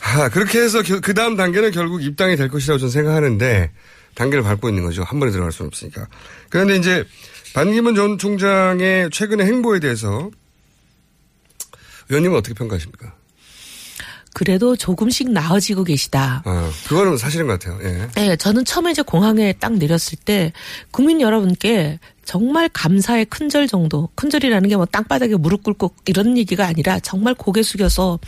E: 아, 그렇게 해서 그 다음 단계는 결국 입당이 될 것이라고 저는 생각하는데 단계를 밟고 있는 거죠. 한 번에 들어갈 수는 없으니까. 그런데 이제 반기문 전 총장의 최근의 행보에 대해서 의원님은 어떻게 평가하십니까?
K: 그래도 조금씩 나아지고 계시다.
E: 아, 그거는 사실인 것 같아요. 예.
K: 네, 저는 처음에 이제 공항에 딱 내렸을 때 국민 여러분께 정말 감사의 큰절 정도, 큰절이라는 게 뭐 땅바닥에 무릎 꿇고 이런 얘기가 아니라 정말 고개 숙여서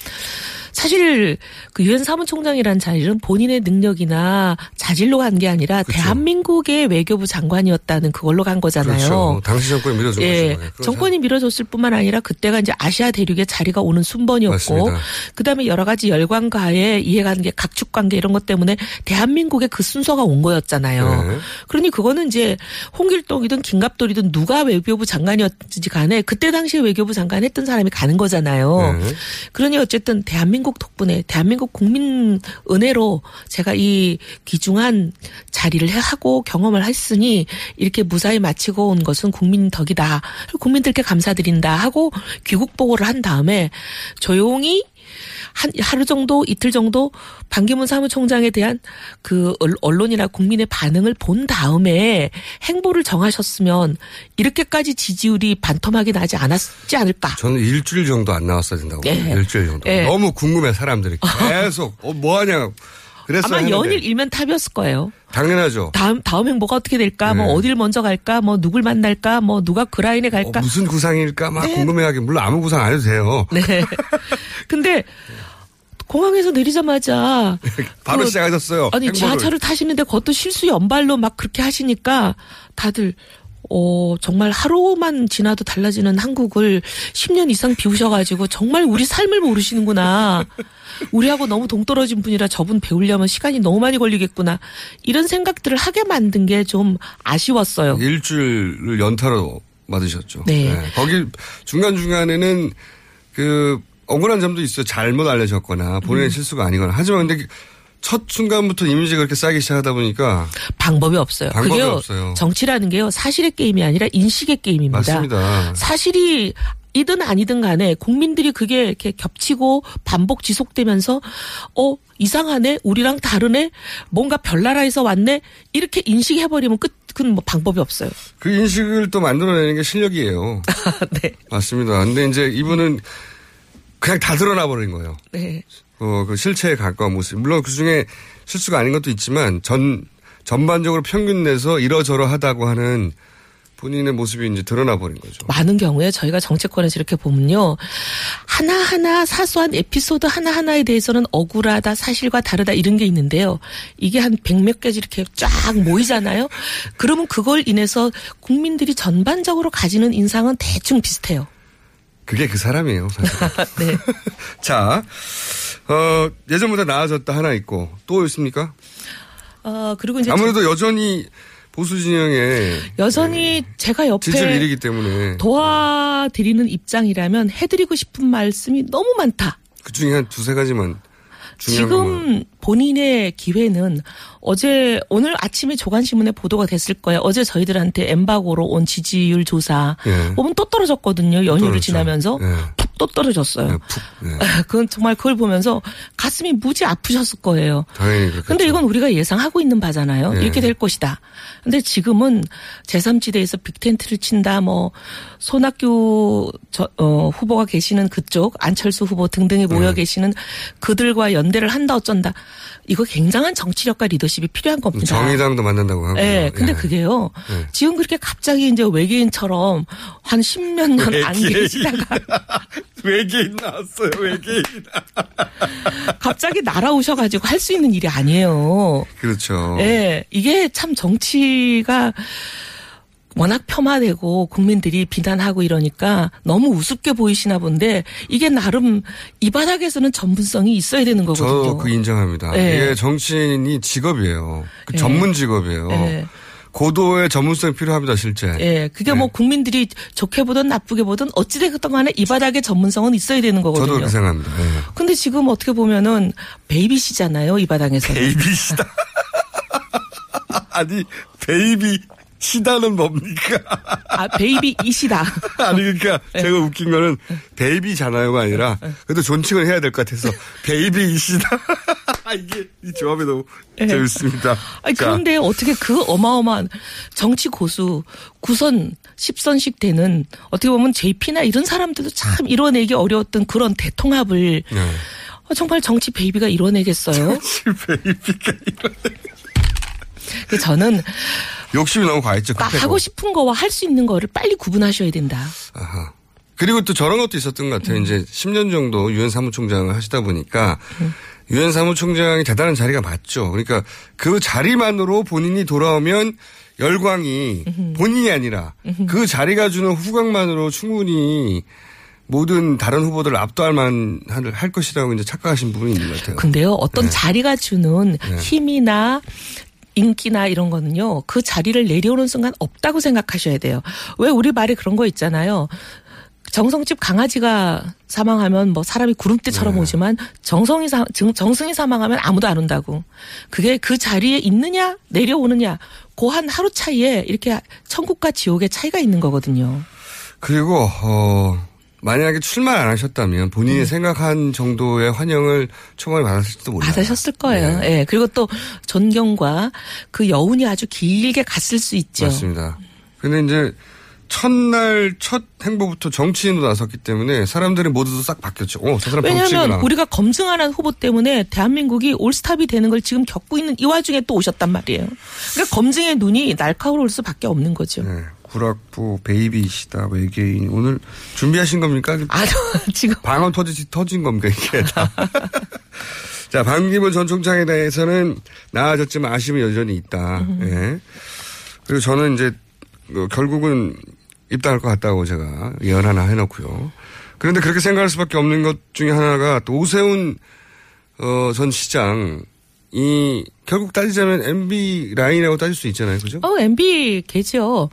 K: 사실 그 유엔 사무총장이라는 자리는 본인의 능력이나 자질로 간 게 아니라 대한민국의 외교부 장관이었다는 그걸로 간 거잖아요.
E: 그렇죠. 당시 정권이 밀어준
K: 예,
E: 거죠. 그건
K: 정권이 밀어줬을 뿐만 아니라 그때가 이제 아시아 대륙의 자리가 오는 순번이었고. 그다음에 여러 가지 이해가는 게 각축 관계 이런 것 때문에 대한민국의 그 순서가 온 거였잖아요.
E: 네.
K: 그러니 그거는 이제 홍길동이든 김갑돌이든 누가 외교부 장관이었지 간에 그때 당시에 외교부 장관 했던 사람이 가는 거잖아요.
E: 네.
K: 그러니 어쨌든 대한민국 덕분에 대한민국 국민 은혜로 제가 이 귀중한 자리를 해- 하고 경험을 했으니 이렇게 무사히 마치고 온 것은 국민 덕이다. 국민들께 감사드린다 하고 귀국 보고를 한 다음에 조용히 한 하루 정도 이틀 정도 반기문 사무총장에 대한 그 언- 언론이나 국민의 반응을 본 다음에 행보를 정하셨으면 이렇게까지 지지율이 반토막이 나지 않았지 않을까.
E: 저는 일주일 정도 안 나왔어야 된다고.
K: 예.
E: 일주일 정도.
K: 예.
E: 너무 궁금해 사람들이 계속 어, 뭐 하냐.
K: 아마
E: 했는데.
K: 연일 일면 탑이었을 거예요.
E: 당연하죠.
K: 다음 다음 행보가 어떻게 될까? 뭐
E: 네.
K: 어딜 먼저 갈까? 뭐 누굴 만날까? 뭐 누가 그 라인에
E: 어,
K: 갈까?
E: 무슨 구상일까 막
K: 네.
E: 궁금해하게 물론 아무 구상 안 해도 돼요.
K: 네. 근데 공항에서 내리자마자
E: 바로
K: 그-
E: 시작하셨어요.
K: 아니
E: 행보를.
K: 지하철을 타시는데 그것도 실수 연발로 막 그렇게 하시니까 다들 어 정말 하루만 지나도 달라지는 한국을 10년 이상 비우셔가지고 정말 우리 삶을 모르시는구나. 우리하고 너무 동떨어진 분이라 저분 배우려면 시간이 너무 많이 걸리겠구나. 이런 생각들을 하게 만든 게 좀 아쉬웠어요.
E: 일주일을 연타로 맞으셨죠.
K: 네.
E: 거기 중간중간에는 그 억울한 점도 있어요. 잘못 알려졌거나 본인의
K: 음.
E: 실수가 아니거나. 하지만 근데 첫 순간부터 이미지가 그렇게 쌓이기 시작하다 보니까
K: 방법이 없어요.
E: 방법이
K: 그게요.
E: 없어요.
K: 정치라는 게요. 사실의 게임이 아니라 인식의 게임입니다.
E: 맞습니다.
K: 사실이 이든 아니든 간에 국민들이 그게 이렇게 겹치고 반복 지속되면서 어 이상하네 우리랑 다르네 뭔가 별나라에서 왔네 이렇게 인식해버리면 끝 그건 뭐 방법이 없어요.
E: 그 인식을 또 만들어내는 게 실력이에요.
K: 네.
E: 맞습니다. 근데 이제 이분은 그냥 다 드러나 버린 거예요.
K: 네.
E: 어, 그 실체에 가까운 모습. 물론 그 중에 실수가 아닌 것도 있지만 전, 전반적으로 평균 내서 이러저러 하다고 하는 본인의 모습이 이제 드러나 버린 거죠.
K: 많은 경우에 저희가 정치권에서 이렇게 보면요. 하나하나 사소한 에피소드 하나하나에 대해서는 억울하다, 사실과 다르다 이런 게 있는데요. 이게 한 백 몇 개지 이렇게 쫙 모이잖아요. 그러면 그걸 인해서 국민들이 전반적으로 가지는 인상은 대충 비슷해요.
E: 그게 그 사람이에요, 사실.
K: 네.
E: 자, 어, 예전보다 나아졌다 하나 있고 또 있습니까?
K: 어, 그리고 이제
E: 아무래도 여전히 보수 진영에
K: 여전히 제가
E: 지지를
K: 옆에
E: 잃이기 때문에
K: 도와드리는 입장이라면 해드리고 싶은 말씀이 너무 많다.
E: 그 중에 한 두세 가지만 중요한 것만.
K: 지금 본인의 기회는 어제 오늘 아침에 조간신문에 보도가 됐을 거예요. 어제 저희들한테 엠바고로 온 지지율 조사
E: 예.
K: 보면 또 떨어졌거든요. 연휴를
E: 떨어졌죠.
K: 지나면서
E: 예.
K: 푹또 떨어졌어요. 그건 정말 그걸 보면서 가슴이 무지 아프셨을 거예요.
E: 당연히 그렇겠죠.
K: 근데 이건 우리가 예상하고 있는 바잖아요.
E: 네.
K: 이렇게 될 것이다. 근데 지금은 제3지대에서 빅텐트를 친다, 뭐, 손학규 저, 어, 후보가 계시는 그쪽, 안철수 후보 등등이 모여
E: 네.
K: 계시는 그들과 연대를 한다, 어쩐다. 이거 굉장한 정치력과 리더십이 필요한 겁니다.
E: 정의당도 만난다고 하고.
K: 네, 근데 그게요.
E: 네.
K: 지금 그렇게 갑자기 이제 외계인처럼 한 십몇 년 안. 계시다가
E: 외계인 나왔어요, 외계인.
K: 갑자기 날아오셔가지고 할 수 있는 일이 아니에요.
E: 그렇죠.
K: 예, 이게 참 정치가 워낙 폄하되고 국민들이 비난하고 이러니까 너무 우습게 보이시나 본데 이게 나름 이 바닥에서는 전문성이 있어야 되는 거거든요.
E: 저 그 인정합니다.
K: 네.
E: 이게 정치인이 직업이에요. 그
K: 네.
E: 전문 직업이에요.
K: 네.
E: 고도의 전문성이 필요합니다, 실제.
K: 예, 그게
E: 네.
K: 뭐 국민들이 좋게 보든 나쁘게 보든 어찌됐든 간에 이 바닥에 전문성은 있어야 되는 거거든요.
E: 저도 그렇게 생각합니다. 네.
K: 근데 지금 어떻게 보면은 베이비시잖아요, 이 바닥에서.
E: 베이비시다. 아니, baby시다는 뭡니까?
K: 아, baby이시다.
E: 아니, 그러니까
K: 네.
E: 제가 웃긴 거는 baby잖아요가 아니라 그래도 존칭을 해야 될 것 같아서 baby이시다. 이게 이 조합이 너무 재밌습니다.
K: 네. 아니,
E: 자,
K: 그런데 어떻게 그 어마어마한 정치 고수 9선, 10선씩 되는 어떻게 보면 JP나 이런 사람들도 참 이뤄내기 어려웠던 그런 대통합을
E: 네.
K: 어, 정말 정치 baby가 이뤄내겠어요?
E: 베이비가
K: 그 저는
E: 욕심이 너무 과했죠.
K: 막
E: 급해서.
K: 하고 싶은 거와 할 수 있는 거를 빨리 구분하셔야 된다.
E: 아하. 그리고 또 저런 것도 있었던 것
K: 음.
E: 같아요. 이제 10년 정도 유엔 사무총장을 하시다 보니까 유엔 사무총장이 대단한 자리가 맞죠. 그러니까 그 자리만으로 본인이 돌아오면 열광이 본인이 아니라 그 자리가 주는 후광만으로 충분히 모든 다른 후보들을 압도할 만할 할 것이라고 이제 착각하신 부분이 있는 것 같아요.
K: 근데요, 어떤
E: 네.
K: 자리가 주는
E: 네.
K: 힘이나 인기나 이런 거는요, 그 자리를 내려오는 순간 없다고 생각하셔야 돼요. 왜 우리 말에 그런 거 있잖아요. 정성집 강아지가 사망하면 뭐 사람이 구름대처럼
E: 네.
K: 오지만 정성이 사, 정- 정승이 사망하면 아무도 안 온다고. 그게 그 자리에 있느냐 내려오느냐 그한 하루 차이에 이렇게 천국과 지옥의 차이가 있는 거거든요.
E: 그리고 어 만약에 출마 안 하셨다면 본인이
K: 음.
E: 생각한 정도의 환영을 초반에 받았을지도 몰라요.
K: 받으셨을 거예요.
E: 네.
K: 예. 그리고 또 존경과 그 여운이 아주 길게 갔을 수 있죠.
E: 맞습니다. 근데 이제 첫날 첫 행보부터 정치인으로 나섰기 때문에 사람들이 모두 싹 바뀌었죠. 어, 저 사람
K: 왜냐하면
E: 정치구나.
K: 우리가 검증하는 후보 때문에 대한민국이 올스탑이 되는 걸 지금 겪고 있는 이 와중에 또 오셨단 말이에요. 그러니까 검증의 눈이 날카로울 수밖에 없는 거죠.
E: 네, 구락부 베이비시다 외계인 오늘 준비하신 겁니까?
K: 아, 지금
E: 방언 터지 터진 겁니까 이게 다. 자, 방기문 전 총장에 대해서는 나아졌지만 아쉬움이 여전히 있다.
K: 음.
E: 예. 그리고 저는 이제 어, 결국은 입당할 것 같다고 제가 예언 하나 해놓고요. 그런데 그렇게 생각할 수밖에 없는 것 중에 하나가 또 오세훈 어, 전 시장이 결국 따지자면 MB 라인이라고 따질 수 있잖아요. 그죠?
K: 어, MB 개죠.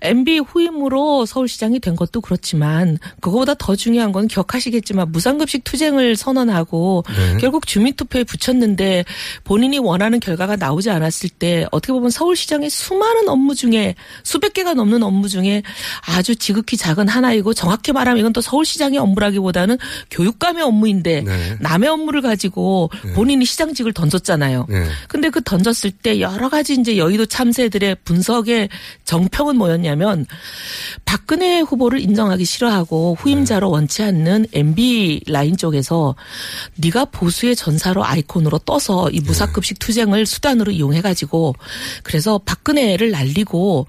K: MB 후임으로 서울시장이 된 것도 그렇지만 그거보다 더 중요한 건 기억하시겠지만 무상급식 투쟁을 선언하고
L: 네.
K: 결국 주민투표에 붙였는데 본인이 원하는 결과가 나오지 않았을 때 어떻게 보면 서울시장의 수많은 업무 중에 수백 개가 넘는 업무 중에 아주 지극히 작은 하나이고 정확히 말하면 이건 또 서울시장의 업무라기보다는 교육감의 업무인데
E: 네.
K: 남의 업무를 가지고 본인이 시장직을 던졌잖아요.
E: 네.
K: 근데 그 던졌을 때 여러 가지 이제 여의도 참새들의 분석의 정평은 뭐였냐면 박근혜 후보를 인정하기 싫어하고 후임자로 원치 않는 MB 라인 쪽에서 네가 보수의 전사로 아이콘으로 떠서 이 무사급식 투쟁을 수단으로 이용해 가지고 그래서 박근혜를 날리고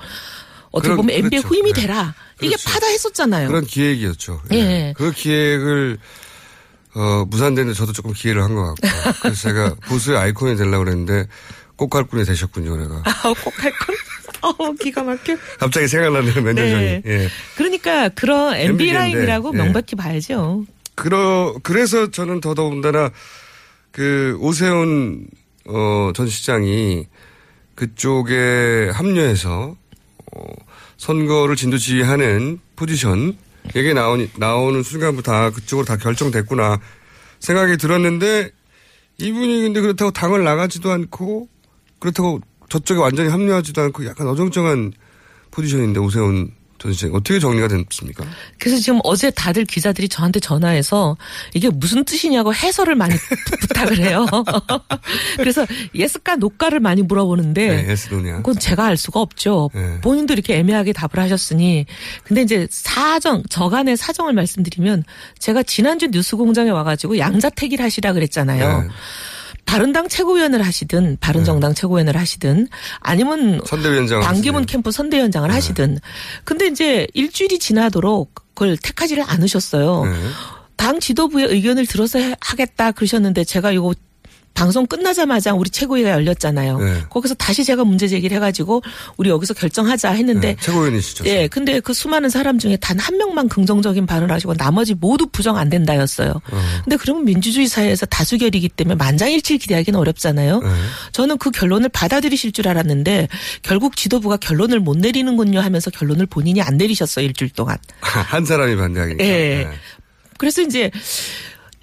K: 어떻게
E: 그런-
K: 보면 MB의
E: 그렇죠.
K: 후임이
E: 네.
K: 되라. 이게
E: 그렇죠.
K: 파다 했었잖아요.
E: 그런 기획이었죠.
K: 예.
E: 예. 그 기획을 어, 무산되는데 저도 조금 기회를 한 것 같고. 그래서 제가 보수의 아이콘이 되려고 그랬는데 꽃갈꾼이 되셨군요, 내가.
K: 아, 꼭할 건. 어, 기가 막혀.
E: 갑자기 생각나네요, 몇년
K: 네.
E: 전이. 예.
K: 그러니까 그런 MB 라인이라고
E: 예.
K: 명백히 봐야죠.
E: 그러, 그래서 저는 더더군다나 그 오세훈, 어, 전 시장이 그쪽에 합류해서, 어, 선거를 진두지휘하는 포지션, 에게 나오니, 나오는 순간부터 다 그쪽으로 다 결정됐구나 생각이 들었는데 이분이 근데 그렇다고 당을 나가지도 않고 그렇다고 저쪽에 완전히 합류하지도 않고 약간 어정쩡한 포지션인데 오세훈 도대체 어떻게 정리가 됐습니까?
K: 그래서 지금 어제 다들 기자들이 저한테 전화해서 이게 무슨 뜻이냐고 해설을 많이 부- 부탁을 해요. 그래서 예스까 노까를 많이 물어보는데
E: 네, 예스노냐.
K: 그건 제가 알 수가 없죠.
E: 네.
K: 본인도 이렇게 애매하게 답을 하셨으니. 근데 이제 사정, 저간의 사정을 말씀드리면 제가 지난주 뉴스공장에 와가지고 양자택일 하시라 그랬잖아요.
E: 네.
K: 바른당 최고위원을 하시든 바른정당 최고위원을 하시든 아니면
E: 선대위원장
K: 반기문 캠프 선대위원장을
E: 네.
K: 하시든 근데 이제 일주일이 지나도록 그걸 택하지를 않으셨어요.
E: 네.
K: 당 지도부의 의견을 들어서 해- 하겠다 그러셨는데 제가 이거 방송 끝나자마자 우리 최고위가 열렸잖아요.
E: 네.
K: 거기서 다시 제가 문제 제기를 해가지고 우리 여기서 결정하자 했는데
E: 네, 최고위원이시죠.
K: 예, 근데 그 수많은 사람 중에 단 한 명만 긍정적인 발언을 하시고 나머지 모두 부정 안 된다였어요. 근데 그러면 민주주의 사회에서 다수결이기 때문에 만장일치를 기대하기는 어렵잖아요.
E: 네.
K: 저는 그 결론을 받아들이실 줄 알았는데 결국 지도부가 결론을 못 내리는군요 하면서 결론을 본인이 안 내리셨어요 일주일 동안.
E: 한 사람이 반대하니까.
K: 예. 그래서 이제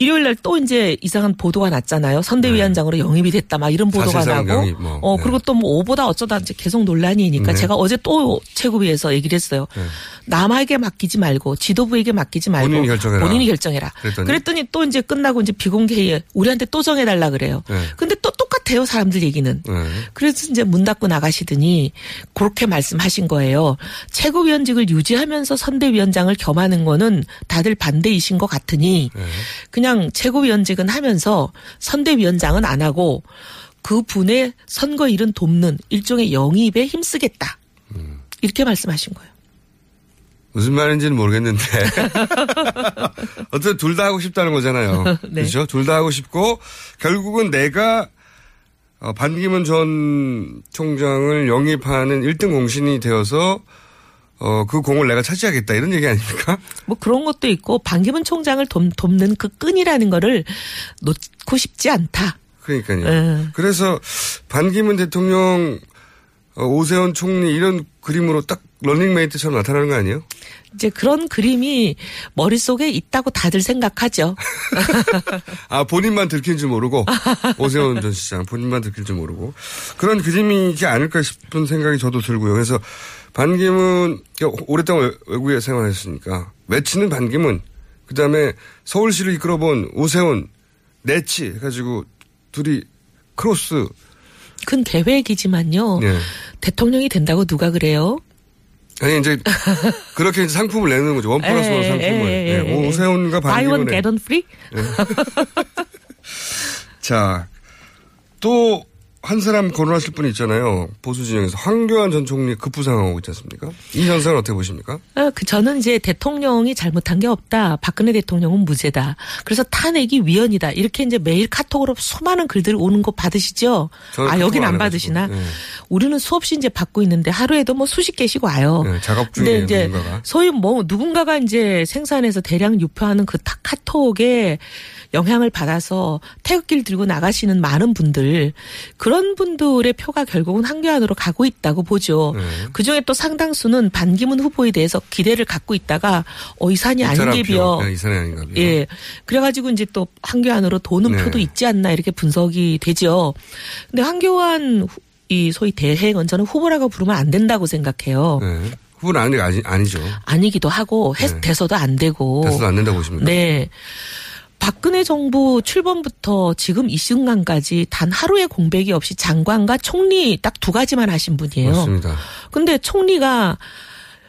K: 일요일 날 또 이제 이상한 보도가 났잖아요. 선대위원장으로 영입이 됐다 막 이런 보도가
E: 네.
K: 나고.
E: 뭐.
K: 어
E: 네.
K: 그리고 또 뭐 오보다 어쩌다 이제 계속 논란이니까
E: 네.
K: 제가 어제 또 최고위에서 얘기를 했어요.
E: 네.
K: 남에게 맡기지 말고 지도부에게 맡기지 말고
E: 본인이 결정해라.
K: 본인이 결정해라.
E: 그랬더니?
K: 그랬더니 또 이제 끝나고 이제 비공개회에 우리한테 또 정해달라 그래요.
E: 네.
K: 근데 또 똑같아요 사람들 얘기는.
E: 네.
K: 그래서 이제 문 닫고 나가시더니 그렇게 말씀하신 거예요. 최고위원직을 유지하면서 선대위원장을 겸하는 거는 다들 반대이신 것 같으니
E: 네.
K: 그냥 최고위원직은 하면서 선대위원장은 안 하고 그 분의 선거 일은 돕는 일종의 영입에 힘쓰겠다.
E: 음.
K: 이렇게 말씀하신 거예요.
E: 무슨 말인지는 모르겠는데. 어쨌든 둘 다 하고 싶다는 거잖아요.
K: 네.
E: 그렇죠? 둘 다 하고 싶고 결국은 내가 어, 반기문 전 총장을 영입하는 1등 공신이 되어서 어, 그 공을 내가 차지하겠다 이런 얘기 아닙니까?
K: 뭐 그런 것도 있고 반기문 총장을 돕, 돕는 그 끈이라는 거를 놓고 싶지 않다.
E: 그러니까요.
K: 예.
E: 그래서 반기문 대통령, 어, 오세훈 총리 이런 그림으로 딱 런닝메이트처럼 나타나는 거 아니에요?
K: 이제 그런 그림이 머릿속에 있다고 다들 생각하죠.
E: 아, 본인만 들킬 줄 모르고, 오세훈 전 시장, 본인만 들킬 줄 모르고, 그런 그림이지 않을까 싶은 생각이 저도 들고요. 그래서 반기문, 오랫동안 외- 외국에 생활했으니까, 외치는 반기문, 그 다음에 서울시를 이끌어본 오세훈, 내치 해가지고, 둘이 크로스,
K: 큰 계획이지만요.
E: 예.
K: 대통령이 된다고 누가 그래요?
E: 아니, 이제, 그렇게 이제 상품을 내는 거죠. one plus one
K: 예,
E: 상품을. 네,
K: 예.
E: 오세훈과
K: Buy
E: 반기문의.
K: get one free?
E: 자, 또, 한 사람 거론하실 분이 있잖아요. 보수 진영에서 황교안 전 총리 급부상하고 있지 않습니까? 이 현상은 어떻게 보십니까?
K: 아, 그 저는 이제 대통령이 잘못한 게 없다. 박근혜 대통령은 무죄다. 그래서 탄핵이 위헌이다. 이렇게 이제 매일 카톡으로 수많은 글들 오는 거 받으시죠? 아, 여긴
E: 안
K: 안. 받으시나?
E: 네.
K: 우리는 수없이 이제 받고 있는데 하루에도 뭐 수십 개씩 와요.
E: 네, 작업 중에
K: 근데 이제
E: 누군가가.
K: 소위 뭐 누군가가 이제 생산해서 대량 유포하는 그 타- 카톡에 영향을 받아서 태극기를 들고 나가시는 많은 분들 그런 분들의 표가 결국은 한교 안으로 가고 있다고 보죠.
E: 네.
K: 그 중에 또 상당수는 반기문 후보에 대해서 기대를 갖고 있다가 어 이산이
E: 이 사람
K: 아닌 게 비어.
E: 표. 네.
K: 예. 그래가지고 이제 또 한교 안으로 도는
E: 네.
K: 표도 있지 않나 이렇게 분석이 되죠. 근데 한교안 후- 이 소위 대행 저는 후보라고 부르면 안 된다고 생각해요.
E: 네. 후보는 아니, 아니, 아니죠.
K: 아니기도 하고 해,
E: 네.
K: 돼서도 안 되고.
E: 됐어도 안 된다고 보십니까?
K: 네. 박근혜 정부 출범부터 지금 이 순간까지 단 하루의 공백이 없이 장관과 총리 딱 두 가지만 하신 분이에요.
E: 맞습니다.
K: 근데 총리가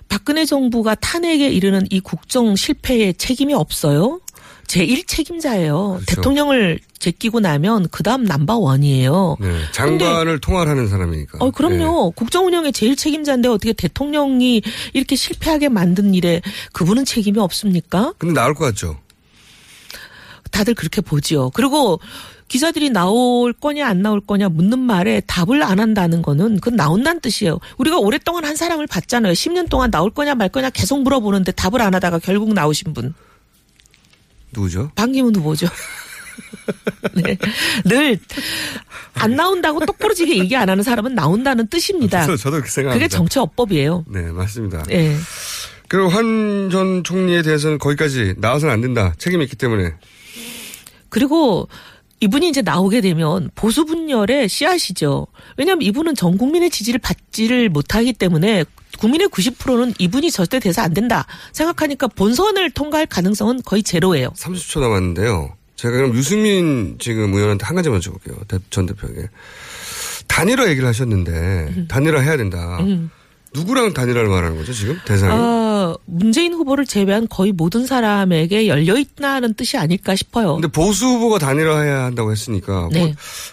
K: 박근혜 정부가 탄핵에 이르는 이 국정 실패에 책임이 없어요. 제1 책임자예요.
E: 그렇죠.
K: 대통령을 제끼고 나면 그 다음 넘버 원이에요.
E: 네. 장관을 통할하는 사람이니까.
K: 어, 그럼요. 국정 운영의 제일 책임자인데 어떻게 대통령이 이렇게 실패하게 만든 일에 그분은 책임이 없습니까?
E: 근데 나올 것 같죠?
K: 다들 그렇게 보지요. 그리고 기자들이 나올 거냐 안 나올 거냐 묻는 말에 답을 안 한다는 거는 그건 나온다는 뜻이에요. 우리가 오랫동안 한 사람을 봤잖아요. 10년 동안 나올 거냐 말 거냐 계속 물어보는데 답을 안 하다가 결국 나오신 분.
E: 누구죠?
K: 반기문 후보죠. 네. 늘, 안 나온다고 똑부러지게 얘기 안 하는 사람은 나온다는 뜻입니다.
E: 저도, 저도 그렇게 생각합니다.
K: 그게 정치업법이에요.
E: 네, 맞습니다.
K: 예.
E: 그리고 환 전 총리에 대해서는 거기까지 나와서는 안 된다. 책임이 있기 때문에.
K: 그리고 이분이 이제 나오게 되면 보수 분열의 씨앗이죠. 왜냐하면 이분은 전 국민의 지지를 받지를 못하기 때문에 국민의 90%는 이분이 절대 돼서 안 된다 생각하니까 본선을 통과할 가능성은 거의 제로예요.
E: 30초 남았는데요. 제가 그럼 유승민 지금 의원한테 한 가지만 여쭤볼게요. 대- 전 대표에게. 단일화 얘기를 하셨는데 단일화 해야 된다.
K: 음.
E: 누구랑 단일화를 말하는 거죠 지금 대상이?
K: 어, 문재인 후보를 제외한 거의 모든 사람에게 열려 있다는 뜻이 아닐까 싶어요.
E: 근데 보수 후보가 단일화해야 한다고 했으니까
K: 네.
E: 뭐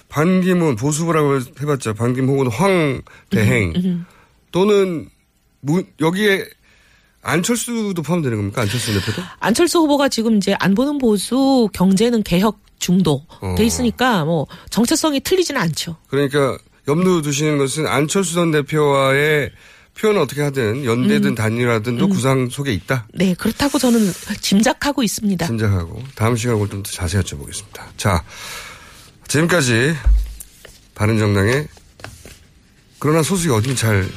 E: 반기문 보수 후보라고 해봤자 반기문 혹은 황 대행
K: 음.
E: 또는 무- 여기에 안철수도 포함되는 겁니까 안철수 대표도?
K: 안철수 후보가 지금 이제 안 보는 보수 경제는 개혁 중도
E: 어.
K: 돼 있으니까 뭐 정체성이 틀리지는 않죠.
E: 그러니까 염두 두시는 것은 안철수 전 대표와의 표현을 어떻게 하든 연대든
K: 음.
E: 단일화든도
K: 음.
E: 구상 속에 있다.
K: 네, 그렇다고 저는 짐작하고 있습니다.
E: 짐작하고 다음 시간에 좀 더 자세히 여쭤보겠습니다. 자, 지금까지 바른정당의 그러나 소속이 어딘 잘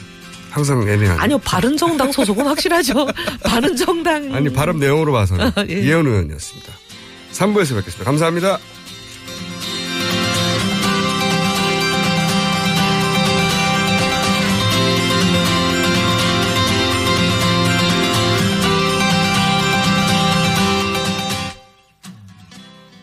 E: 항상 애매한.
K: 아니요, 바른정당 소속은 확실하죠. 바른정당.
E: 아니, 발음 내용으로 봐서는
K: 아,
E: 예. 예언 의원이었습니다. 3부에서 뵙겠습니다. 감사합니다.